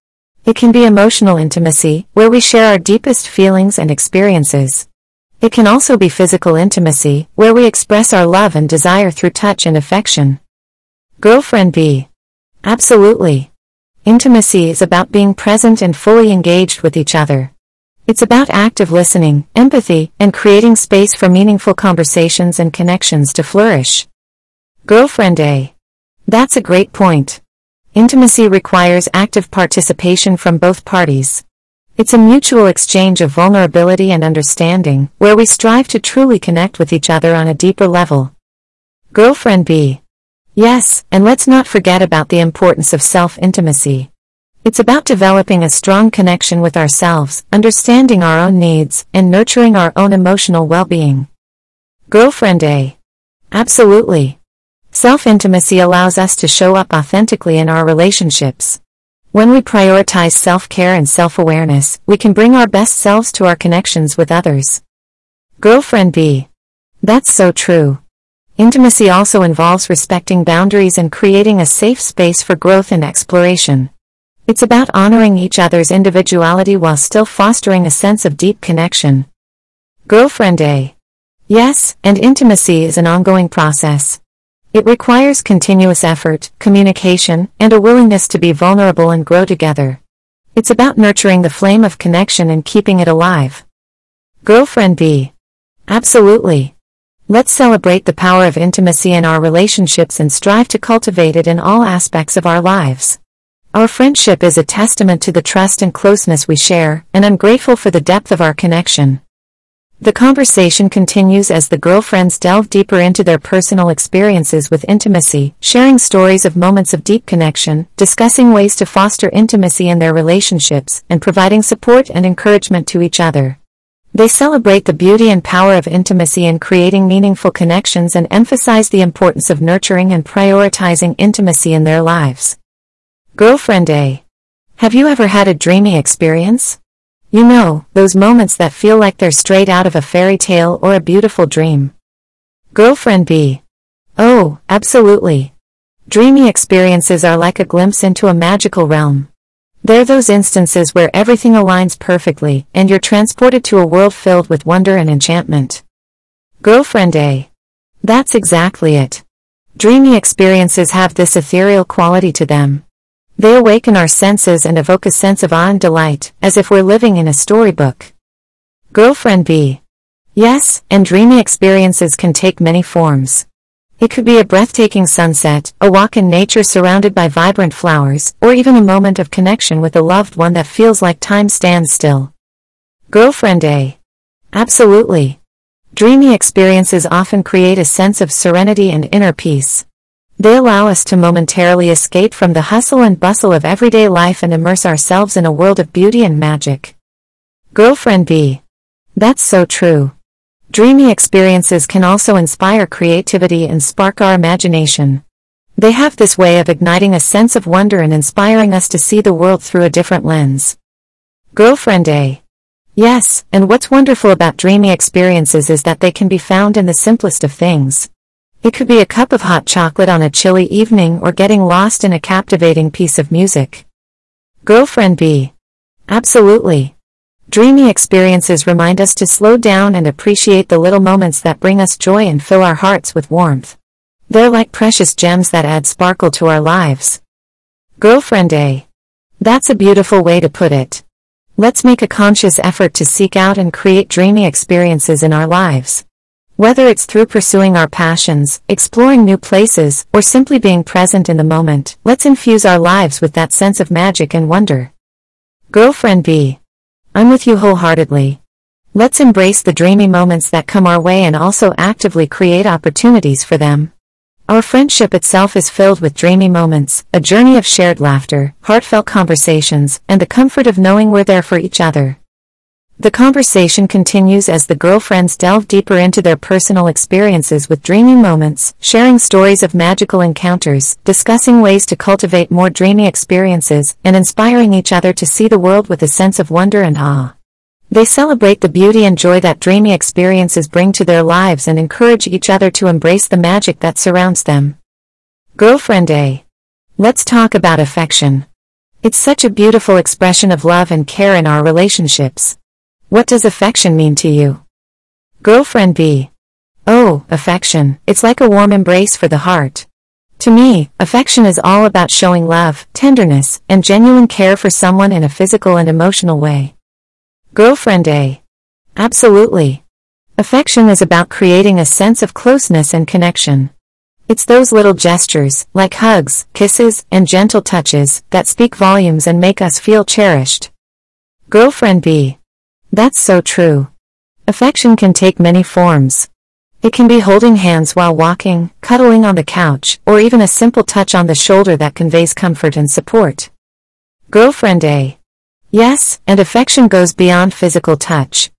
It can be emotional intimacy, where we share our deepest feelings and experiences. It can also be physical intimacy, where we express our love and desire through touch and affection. Girlfriend B. Absolutely. Intimacy is about being present and fully engaged with each other. It's about active listening, empathy, and creating space for meaningful conversations and connections to flourish. Girlfriend A. That's a great point. Intimacy requires active participation from both parties. It's a mutual exchange of vulnerability and understanding, where we strive to truly connect with each other on a deeper level. Girlfriend B. Yes, and let's not forget about the importance of self-intimacy. It's about developing a strong connection with ourselves, understanding our own needs, and nurturing our own emotional well-being. Girlfriend A. Absolutely. Self-intimacy allows us to show up authentically in our relationships. When we prioritize self-care and self-awareness, we can bring our best selves to our connections with others. Girlfriend B. That's so true. Intimacy also involves respecting boundaries and creating a safe space for growth and exploration. It's about honoring each other's individuality while still fostering a sense of deep connection. Girlfriend A. Yes, and intimacy is an ongoing process. It requires continuous effort, communication, and a willingness to be vulnerable and grow together. It's about nurturing the flame of connection and keeping it alive. Girlfriend B. Absolutely. Let's celebrate the power of intimacy in our relationships and strive to cultivate it in all aspects of our lives. Our friendship is a testament to the trust and closeness we share, and I'm grateful for the depth of our connection. The conversation continues as the girlfriends delve deeper into their personal experiences with intimacy, sharing stories of moments of deep connection, discussing ways to foster intimacy in their relationships, and providing support and encouragement to each other. They celebrate the beauty and power of intimacy in creating meaningful connections and emphasize the importance of nurturing and prioritizing intimacy in their lives. Girlfriend A. Have you ever had a dreamy experience? You know, those moments that feel like they're straight out of a fairy tale or a beautiful dream. Girlfriend B. Oh, absolutely. Dreamy experiences are like a glimpse into a magical realm. They're those instances where everything aligns perfectly, and you're transported to a world filled with wonder and enchantment. Girlfriend A. That's exactly it. Dreamy experiences have this ethereal quality to them. They awaken our senses and evoke a sense of awe and delight, as if we're living in a storybook. Girlfriend B. Yes, and dreamy experiences can take many forms. It could be a breathtaking sunset, a walk in nature surrounded by vibrant flowers, or even a moment of connection with a loved one that feels like time stands still. Girlfriend A. Absolutely. Dreamy experiences often create a sense of serenity and inner peace. They allow us to momentarily escape from the hustle and bustle of everyday life and immerse ourselves in a world of beauty and magic. Girlfriend B. That's so true. Dreamy experiences can also inspire creativity and spark our imagination. They have this way of igniting a sense of wonder and inspiring us to see the world through a different lens. Girlfriend A. Yes, and what's wonderful about dreamy experiences is that they can be found in the simplest of things. It could be a cup of hot chocolate on a chilly evening or getting lost in a captivating piece of music. Girlfriend B. Absolutely. Dreamy experiences remind us to slow down and appreciate the little moments that bring us joy and fill our hearts with warmth. They're like precious gems that add sparkle to our lives. Girlfriend A. That's a beautiful way to put it. Let's make a conscious effort to seek out and create dreamy experiences in our lives. Whether it's through pursuing our passions, exploring new places, or simply being present in the moment, let's infuse our lives with that sense of magic and wonder. Girlfriend B. I'm with you wholeheartedly. Let's embrace the dreamy moments that come our way and also actively create opportunities for them. Our friendship itself is filled with dreamy moments, a journey of shared laughter, heartfelt conversations, and the comfort of knowing we're there for each other. The conversation continues as the girlfriends delve deeper into their personal experiences with dreamy moments, sharing stories of magical encounters, discussing ways to cultivate more dreamy experiences, and inspiring each other to see the world with a sense of wonder and awe. They celebrate the beauty and joy that dreamy experiences bring to their lives and encourage each other to embrace the magic that surrounds them. Girlfriend A. Let's talk about affection. It's such a beautiful expression of love and care in our relationships. What does affection mean to you? Girlfriend B. Oh, affection, it's like a warm embrace for the heart. To me, affection is all about showing love, tenderness, and genuine care for someone in a physical and emotional way. Girlfriend A. Absolutely. Affection is about creating a sense of closeness and connection. It's those little gestures, like hugs, kisses, and gentle touches, that speak volumes and make us feel cherished. Girlfriend B. That's so true. Affection can take many forms. It can be holding hands while walking, cuddling on the couch, or even a simple touch on the shoulder that conveys comfort and support. Girlfriend A. Yes, and affection goes beyond physical touch.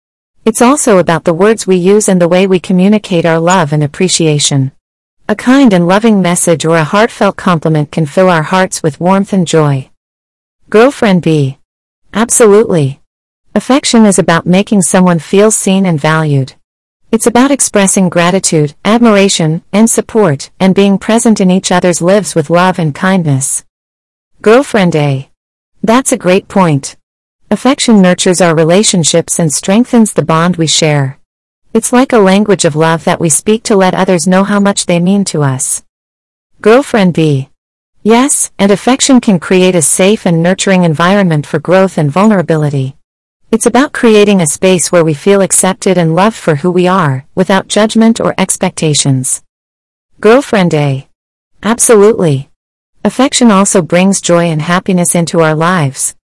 It's also about the words we use and the way we communicate our love and appreciation. A kind and loving message or a heartfelt compliment can fill our hearts with warmth and joy. Girlfriend B. Absolutely. Affection is about making someone feel seen and valued. It's about expressing gratitude, admiration, and support, and being present in each other's lives with love and kindness. Girlfriend A. That's a great point. Affection nurtures our relationships and strengthens the bond we share. It's like a language of love that we speak to let others know how much they mean to us. Girlfriend B. Yes, and affection can create a safe and nurturing environment for growth and vulnerability. It's about creating a space where we feel accepted and loved for who we are, without judgment or expectations. Girlfriend A. Absolutely. Affection also brings joy and happiness into our lives.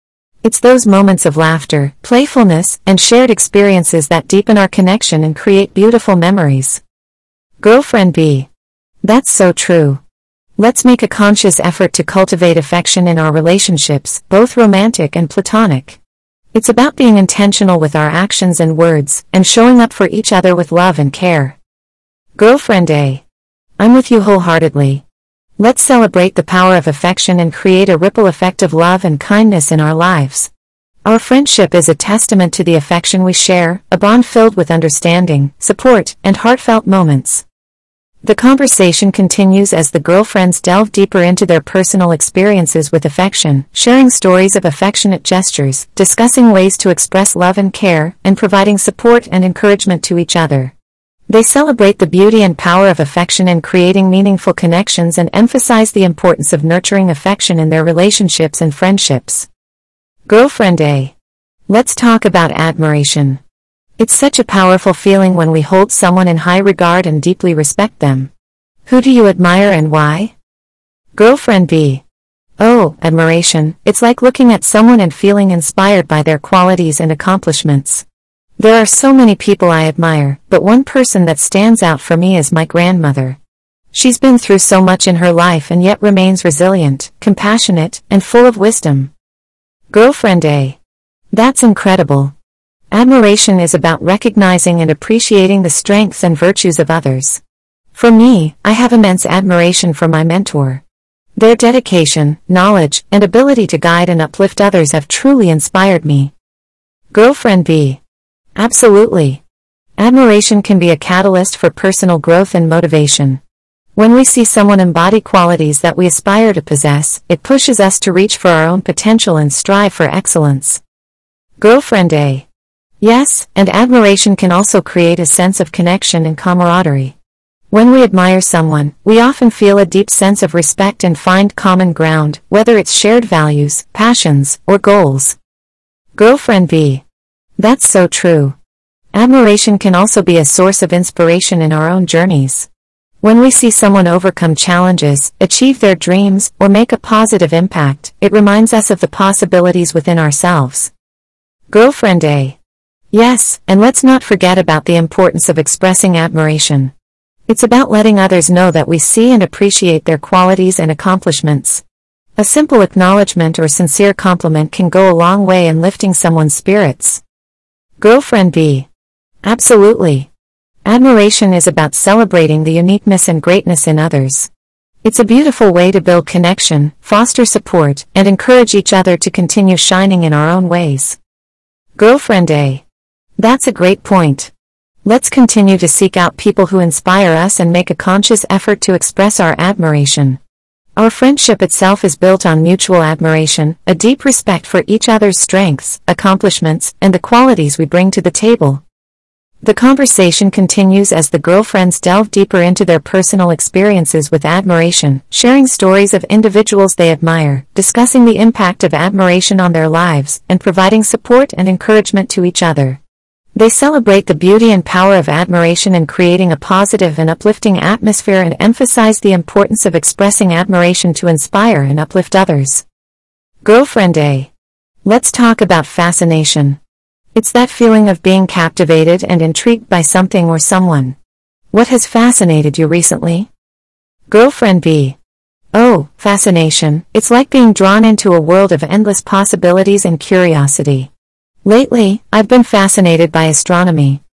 It's those moments of laughter, playfulness, and shared experiences that deepen our connection and create beautiful memories. Girlfriend B. That's so true. Let's make a conscious effort to cultivate affection in our relationships, both romantic and platonic. It's about being intentional with our actions and words, and showing up for each other with love and care. Girlfriend A. I'm with you wholeheartedly. Let's celebrate the power of affection and create a ripple effect of love and kindness in our lives. Our friendship is a testament to the affection we share, a bond filled with understanding, support, and heartfelt moments. The conversation continues as the girlfriends delve deeper into their personal experiences with affection, sharing stories of affectionate gestures, discussing ways to express love and care, and providing support and encouragement to each other. They celebrate the beauty and power of affection in creating meaningful connections and emphasize the importance of nurturing affection in their relationships and friendships. Girlfriend A. Let's talk about admiration. It's such a powerful feeling when we hold someone in high regard and deeply respect them. Who do you admire and why? Girlfriend B. Oh, admiration, it's like looking at someone and feeling inspired by their qualities and accomplishments. There are so many people I admire, but one person that stands out for me is my grandmother. She's been through so much in her life and yet remains resilient, compassionate, and full of wisdom. Girlfriend A. That's incredible. Admiration is about recognizing and appreciating the strengths and virtues of others. For me, I have immense admiration for my mentor. Their dedication, knowledge, and ability to guide and uplift others have truly inspired me. Girlfriend B. Absolutely. Admiration can be a catalyst for personal growth and motivation. When we see someone embody qualities that we aspire to possess, it pushes us to reach for our own potential and strive for excellence. Girlfriend A. Yes, and admiration can also create a sense of connection and camaraderie. When we admire someone, we often feel a deep sense of respect and find common ground, whether it's shared values, passions, or goals. Girlfriend B. That's so true. Admiration can also be a source of inspiration in our own journeys. When we see someone overcome challenges, achieve their dreams, or make a positive impact, it reminds us of the possibilities within ourselves. Girlfriend A. Yes, and let's not forget about the importance of expressing admiration. It's about letting others know that we see and appreciate their qualities and accomplishments. A simple acknowledgement or sincere compliment can go a long way in lifting someone's spirits. Girlfriend B. Absolutely. Admiration is about celebrating the uniqueness and greatness in others. It's a beautiful way to build connection, foster support, and encourage each other to continue shining in our own ways. Girlfriend A. That's a great point. Let's continue to seek out people who inspire us and make a conscious effort to express our admiration. Our friendship itself is built on mutual admiration, a deep respect for each other's strengths, accomplishments, and the qualities we bring to the table. The conversation continues as the girlfriends delve deeper into their personal experiences with admiration, sharing stories of individuals they admire, discussing the impact of admiration on their lives, and providing support and encouragement to each other. They celebrate the beauty and power of admiration in creating a positive and uplifting atmosphere and emphasize the importance of expressing admiration to inspire and uplift others. Girlfriend A. Let's talk about fascination. It's that feeling of being captivated and intrigued by something or someone. What has fascinated you recently? Girlfriend B. Oh, fascination. It's like being drawn into a world of endless possibilities and curiosity. Lately, I've been fascinated by astronomy.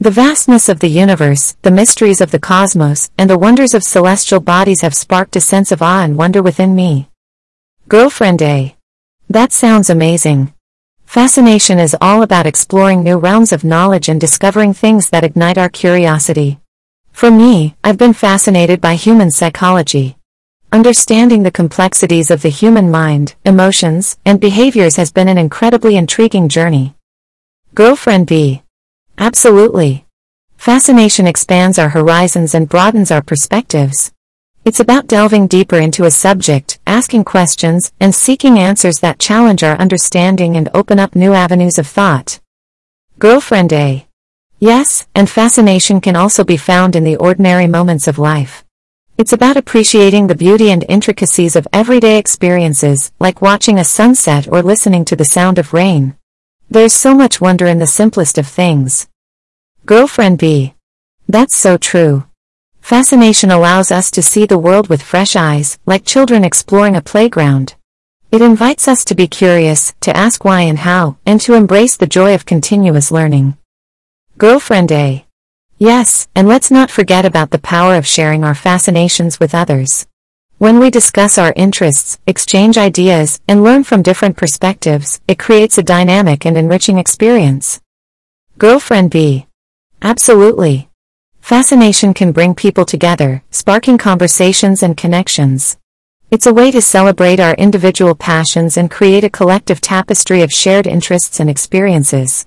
The vastness of the universe, the mysteries of the cosmos, and the wonders of celestial bodies have sparked a sense of awe and wonder within me. Girlfriend A. That sounds amazing. Fascination is all about exploring new realms of knowledge and discovering things that ignite our curiosity. For me, I've been fascinated by human psychology. Understanding the complexities of the human mind, emotions, and behaviors has been an incredibly intriguing journey. Girlfriend B. Absolutely. Fascination expands our horizons and broadens our perspectives. It's about delving deeper into a subject, asking questions, and seeking answers that challenge our understanding and open up new avenues of thought. Girlfriend A. Yes, and fascination can also be found in the ordinary moments of life. It's about appreciating the beauty and intricacies of everyday experiences, like watching a sunset or listening to the sound of rain. There's so much wonder in the simplest of things. Girlfriend B. That's so true. Fascination allows us to see the world with fresh eyes, like children exploring a playground. It invites us to be curious, to ask why and how, and to embrace the joy of continuous learning. Girlfriend A. Yes, and let's not forget about the power of sharing our fascinations with others. When we discuss our interests, exchange ideas, and learn from different perspectives, it creates a dynamic and enriching experience. Girlfriend B. Absolutely. Fascination can bring people together, sparking conversations and connections. It's a way to celebrate our individual passions and create a collective tapestry of shared interests and experiences.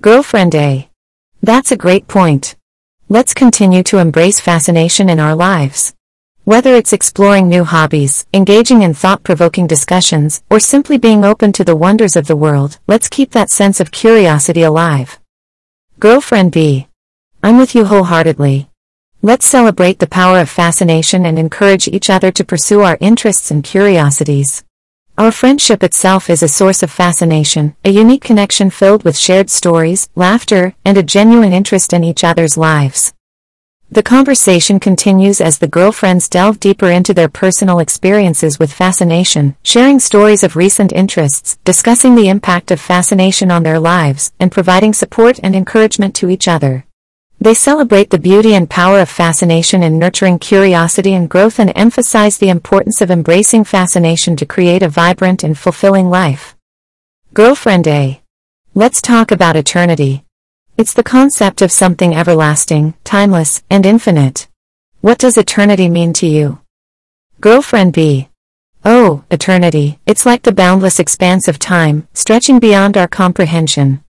Girlfriend A. That's a great point. Let's continue to embrace fascination in our lives. Whether it's exploring new hobbies, engaging in thought-provoking discussions, or simply being open to the wonders of the world, let's keep that sense of curiosity alive. Girlfriend B. I'm with you wholeheartedly. Let's celebrate the power of fascination and encourage each other to pursue our interests and curiosities. Our friendship itself is a source of fascination, a unique connection filled with shared stories, laughter, and a genuine interest in each other's lives. The conversation continues as the girlfriends delve deeper into their personal experiences with fascination, sharing stories of recent interests, discussing the impact of fascination on their lives, and providing support and encouragement to each other. They celebrate the beauty and power of fascination in nurturing curiosity and growth and emphasize the importance of embracing fascination to create a vibrant and fulfilling life. Girlfriend A. Let's talk about eternity. It's the concept of something everlasting, timeless, and infinite. What does eternity mean to you? Girlfriend B. Oh, eternity, it's like the boundless expanse of time, stretching beyond our comprehension.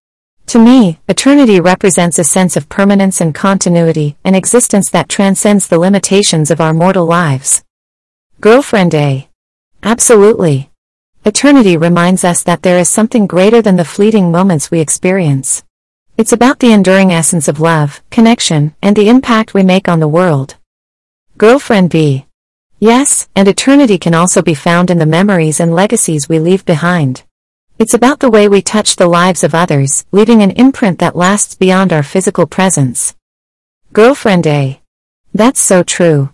To me, eternity represents a sense of permanence and continuity, an existence that transcends the limitations of our mortal lives. Girlfriend A. Absolutely. Eternity reminds us that there is something greater than the fleeting moments we experience. It's about the enduring essence of love, connection, and the impact we make on the world. Girlfriend B. Yes, and eternity can also be found in the memories and legacies we leave behind. It's about the way we touch the lives of others, leaving an imprint that lasts beyond our physical presence. Girlfriend A. That's so true.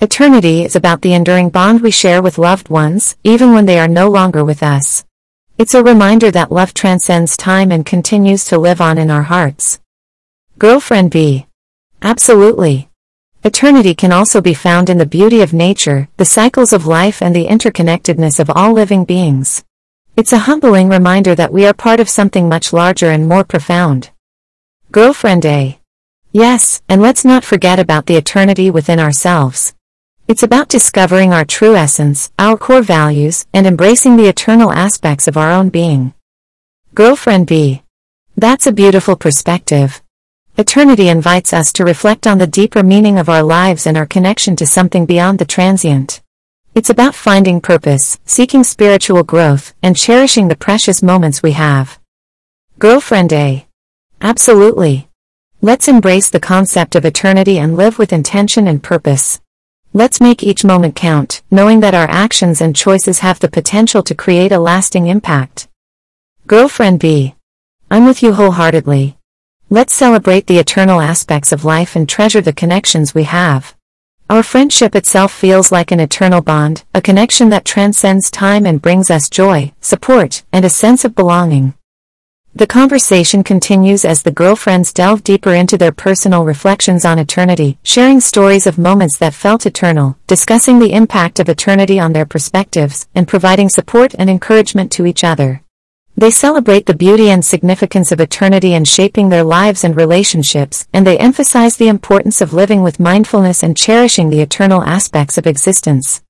Eternity is about the enduring bond we share with loved ones, even when they are no longer with us. It's a reminder that love transcends time and continues to live on in our hearts. Girlfriend B. Absolutely. Eternity can also be found in the beauty of nature, the cycles of life and the interconnectedness of all living beings. It's a humbling reminder that we are part of something much larger and more profound. Girlfriend A. Yes, and let's not forget about the eternity within ourselves. It's about discovering our true essence, our core values, and embracing the eternal aspects of our own being. Girlfriend B. That's a beautiful perspective. Eternity invites us to reflect on the deeper meaning of our lives and our connection to something beyond the transient. It's about finding purpose, seeking spiritual growth, and cherishing the precious moments we have. Girlfriend A. Absolutely. Let's embrace the concept of eternity and live with intention and purpose. Let's make each moment count, knowing that our actions and choices have the potential to create a lasting impact. Girlfriend B. I'm with you wholeheartedly. Let's celebrate the eternal aspects of life and treasure the connections we have. Our friendship itself feels like an eternal bond, a connection that transcends time and brings us joy, support, and a sense of belonging. The conversation continues as the girlfriends delve deeper into their personal reflections on eternity, sharing stories of moments that felt eternal, discussing the impact of eternity on their perspectives, and providing support and encouragement to each other. They celebrate the beauty and significance of eternity in shaping their lives and relationships, and they emphasize the importance of living with mindfulness and cherishing the eternal aspects of existence.